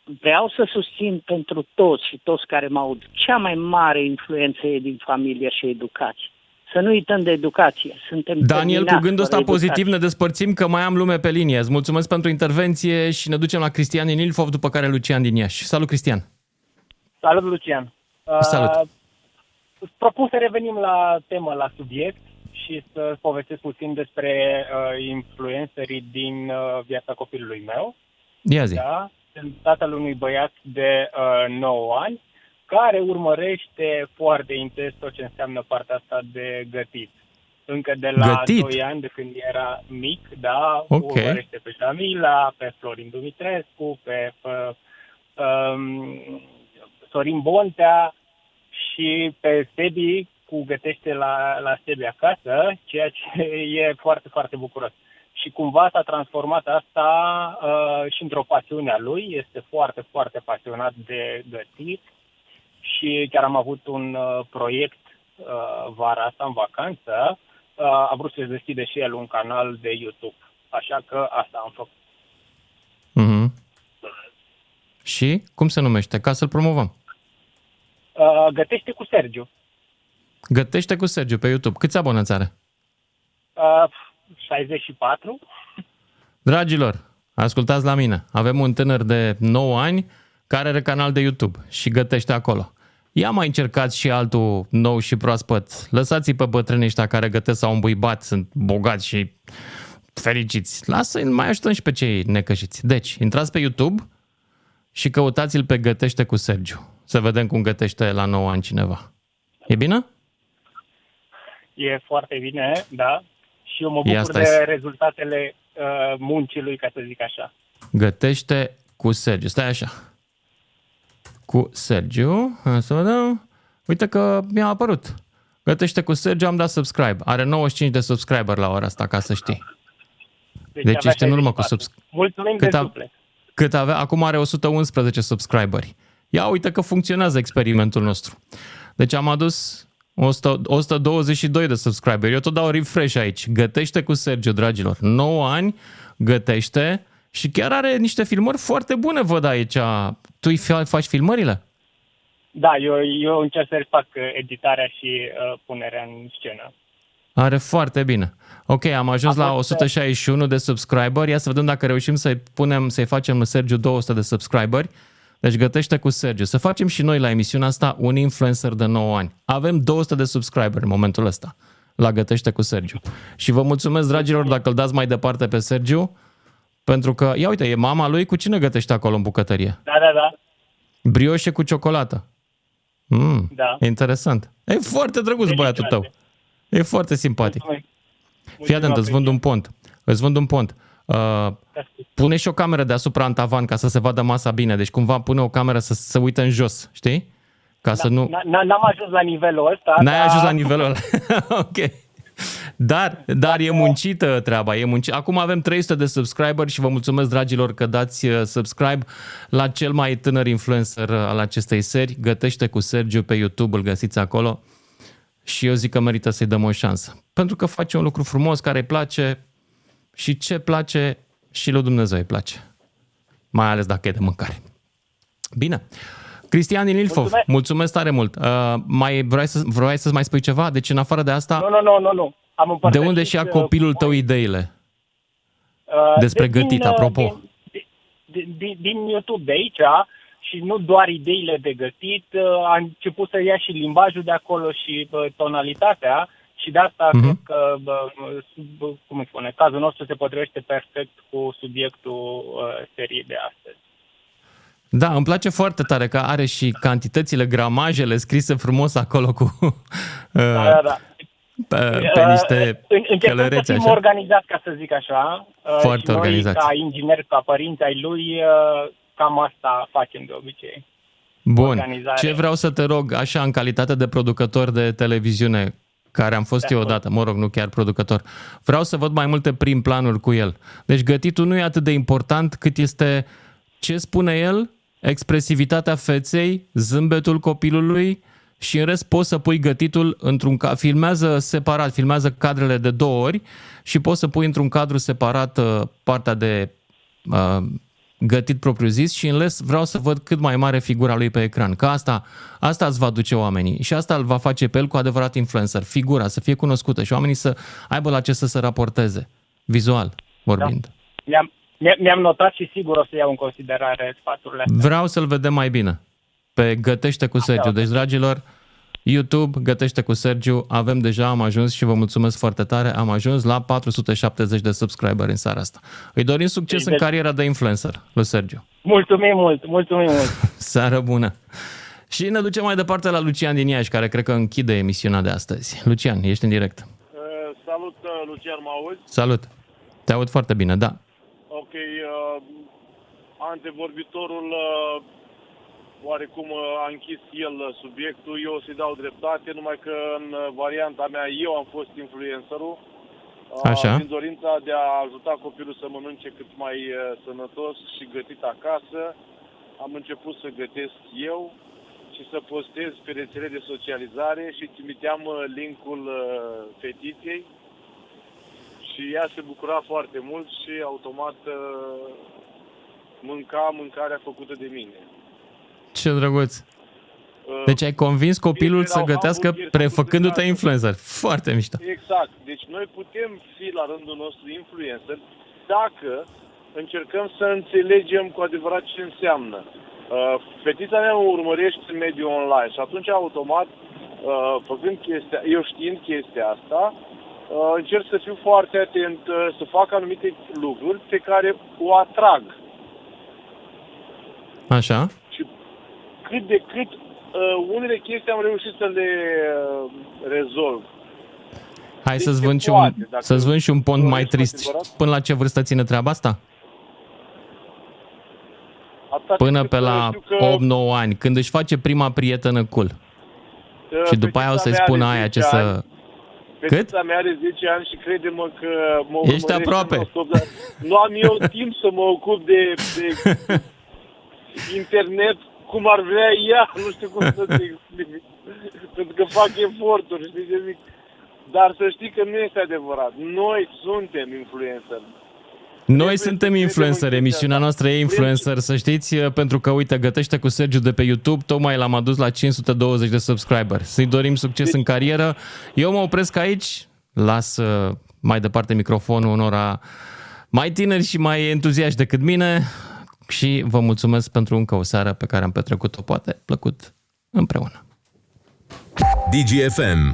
vreau să susțin pentru toți și toți care mă aud, cea mai mare influență e din familie și educație. Să nu uităm de educație. Suntem Daniel, cu terminați gândul ăsta fără pozitiv educație. ne despărțim că mai am lume pe linie. Îți mulțumesc pentru intervenție și ne ducem la Cristian din Ilfov, după care Lucian din Iași. Salut, Cristian! Salut, Lucian. Salut. Uh, îți propun să revenim la temă, la subiect și să povestesc puțin despre uh, influencerii din uh, viața copilului meu. Ia zi. Da? Sunt tatăl unui băiat de uh, 9 ani care urmărește foarte intens tot ce înseamnă partea asta de gătit. Încă de la Gătit? 2 ani, de când era mic, da, Ok. urmărește pe Jamila, pe Florin Dumitrescu, pe uh, um, Sorin Bontea și pe Sebi cu gătește la, la Sebi acasă, ceea ce e foarte, foarte bucuros. Și cumva s-a transformat asta uh, și într-o pasiune a lui, este foarte, foarte pasionat de gătit și chiar am avut un uh, proiect uh, vara asta în vacanță, uh, a vrut să-și deschide și el un canal de YouTube. Așa că asta am făcut. Mhm. Și cum se numește? Ca să-l promovăm. Uh, gătește cu Sergiu. Gătește cu Sergiu pe YouTube. Câți abonați are? Uh, 64. Dragilor, ascultați la mine. Avem un tânăr de 9 ani care are canal de YouTube și gătește acolo. Ia mai încercați și altul nou și proaspăt. Lăsați-i pe bătrânii ăștia care gătesc sau îmbuibat, sunt bogați și fericiți. Lasă-i, mai ajutăm și pe cei necășiți. Deci, intrați pe YouTube și căutați-l pe Gătește cu Sergiu. Să vedem cum gătește la 9 ani cineva. E bine? E foarte bine, da. Și eu mă Ia bucur stai de să- rezultatele uh, muncii lui, ca să zic așa. Gătește cu Sergiu. Stai așa. Cu Sergiu. Hai să vedem. Uite că mi-a apărut. Gătește cu Sergiu, am dat subscribe. Are 95 de subscriber la ora asta, ca să știi. Deci avea ești în urmă cu 64. subscribe. Mulțumim Cât de a- suflet. Cât avea, acum are 111 subscriberi. Ia uite că funcționează experimentul nostru. Deci am adus 100, 122 de subscriber. Eu tot dau refresh aici. Gătește cu Sergio, dragilor. 9 ani, gătește și chiar are niște filmări foarte bune, văd aici. Tu îi fa- faci filmările? Da, eu, eu încerc să fac uh, editarea și uh, punerea în scenă. Are foarte bine. Ok, am ajuns A la fost, 161 de subscriber. Ia să vedem dacă reușim să-i punem, să-i facem lui Sergiu 200 de subscriberi. Deci gătește cu Sergiu. Să facem și noi la emisiunea asta un influencer de 9 ani. Avem 200 de subscriber în momentul ăsta la Gătește cu Sergiu. Și vă mulțumesc, dragilor, dacă îl dați mai departe pe Sergiu, pentru că, ia uite, e mama lui, cu cine gătește acolo în bucătărie? Da, da, da. Brioșe cu ciocolată. Mm, Da. Interesant. E foarte drăguț băiatul tău. E foarte simpatic. Fii atent, îți vând un pont. Îți vând un pont. Uh, pune și o cameră deasupra în tavan ca să se vadă masa bine. Deci cumva pune o cameră să se uite în jos, știi? Ca să nu... N- n- N-am ajuns la nivelul ăsta. N-ai dar- ajuns la nivelul ăla. ok. Dar, dar e muncită treaba, e muncită. Acum avem 300 de subscriberi și vă mulțumesc, dragilor, că dați uh, subscribe la cel mai tânăr influencer uh, al acestei seri. Gătește cu Sergiu pe YouTube, îl găsiți acolo. Și eu zic că merită să-i dăm o șansă. Pentru că face un lucru frumos care îi place și ce place și lui Dumnezeu îi place. Mai ales dacă e de mâncare. Bine. Cristian din Ilfov, mulțumesc, mulțumesc tare mult. Uh, mai vrei, să, vrei să mai spui ceva? Deci în afară de asta, Nu, nu, nu, nu, nu. Am de împărtășit, unde și ia uh, copilul tău ideile? uh, despre de- gătit, din, uh, apropo. Din, din, din, din YouTube de aici și nu doar ideile de gătit, uh, a început să ia și limbajul de acolo și uh, tonalitatea și de asta Mhm. cred că, bă, sub, cum îi spune, cazul nostru se potrivește perfect cu subiectul uh, seriei de astăzi. Da, îmi place foarte tare că are și cantitățile, gramajele scrise frumos acolo cu uh, Da, da, da. pe, pe niște Uh, în- Încercăm să călăreți fim așa. organizați, ca să zic așa. uh, Foarte și noi, organizați. ca ingineri, ca părinți ai lui, uh, cam asta facem de obicei. Bun. organizare. Ce vreau să te rog, așa, în calitate de producător de televiziune, care am fost De eu acord. odată, mă rog, nu chiar producător, vreau să văd mai multe prim planuri cu el. Deci gătitul nu e atât de important cât este ce spune el, expresivitatea feței, zâmbetul copilului și în rest poți să pui gătitul într-un ca filmează separat, filmează cadrele de două ori și poți să pui într-un cadru separat uh, partea de uh, gătit propriu-zis și în les vreau să văd cât mai mare figura lui pe ecran. Că asta, asta îți va duce oamenii și asta îl va face pe el cu adevărat influencer. Figura, să fie cunoscută și oamenii să aibă la ce să se raporteze, vizual vorbind. Mi-am, mi- mi-am notat și sigur o să iau în considerare sfaturile astea. Vreau să-l vedem mai bine pe Gătește cu Sergiu. Deci, dragilor, YouTube, Gătește cu Sergiu, avem deja, am ajuns și vă mulțumesc foarte tare, am ajuns la 470 de subscriberi în seara asta. Îi dorim succes Deci, în de- cariera de influencer lui Sergiu. Mulțumim mult, mulțumim mult. Seară bună! Și ne ducem mai departe la Lucian din Iași, care cred că închide emisiunea de astăzi. Lucian, ești în direct. Uh, salut, uh, Lucian, mă auzi? Salut! Te aud foarte bine, da. Ok, uh, antevorbitorul uh, oarecum uh, a închis el uh, subiectul, eu o să-i dau dreptate, numai că în uh, varianta mea eu am fost influencerul. Uh, Așa. Din dorința de a ajuta copilul să mănânce cât mai uh, sănătos și gătit acasă, am început să gătesc eu și să postez pe rețele de socializare și trimiteam uh, linkul uh, fetiței și ea se bucura foarte mult și automat uh, mânca mâncarea făcută de mine. Ce drăguț! Uh, Deci ai convins copilul să erau gătească hamburgeri prefăcându-te influencer. Foarte mișto. Exact. Deci noi putem fi la rândul nostru influencer dacă încercăm să înțelegem cu adevărat ce înseamnă. Uh, fetița mea mă urmărește în mediul online și atunci automat, uh, făcând chestia, eu știind chestia asta, uh, încerc să fiu foarte atent, uh, să fac anumite lucruri pe care o atrag. Așa? Cât de cât uh, unele chestii am reușit să le uh, rezolv. Hai să-ți se vând, și un, poate, dacă să-ți vând și un pont mai dorești cu trist. adevărat. Până la ce vârstă ține treaba asta? Atâta Până timp pe cât la știu că, 8-9 ani, când își face prima prietenă cool. uh, Și după aia o fetița să-i mea spună are aia ce 10 să... ani. Fetița mea are 10 ani și crede-mă că mă Ești urmărește aproape. non-stop, dar Nu am eu timp să mă ocup de, de internet cum ar vrea ea, nu știu cum să te explic. Pentru că că fac eforturi, știi ce zic? Dar să știi că nu este adevărat. Noi suntem influencer. Noi suntem influencer, emisiunea noastră e influencer, să știți, pentru că, uite, gătește cu Sergiu de pe YouTube, tocmai l-am adus la 520 de subscriber. Să-i dorim succes în carieră. Eu mă opresc aici, las uh, mai departe microfonul unora mai tineri și mai entuziaști decât mine și vă mulțumesc pentru încă o seară pe care am petrecut-o, poate, plăcut împreună. DGFM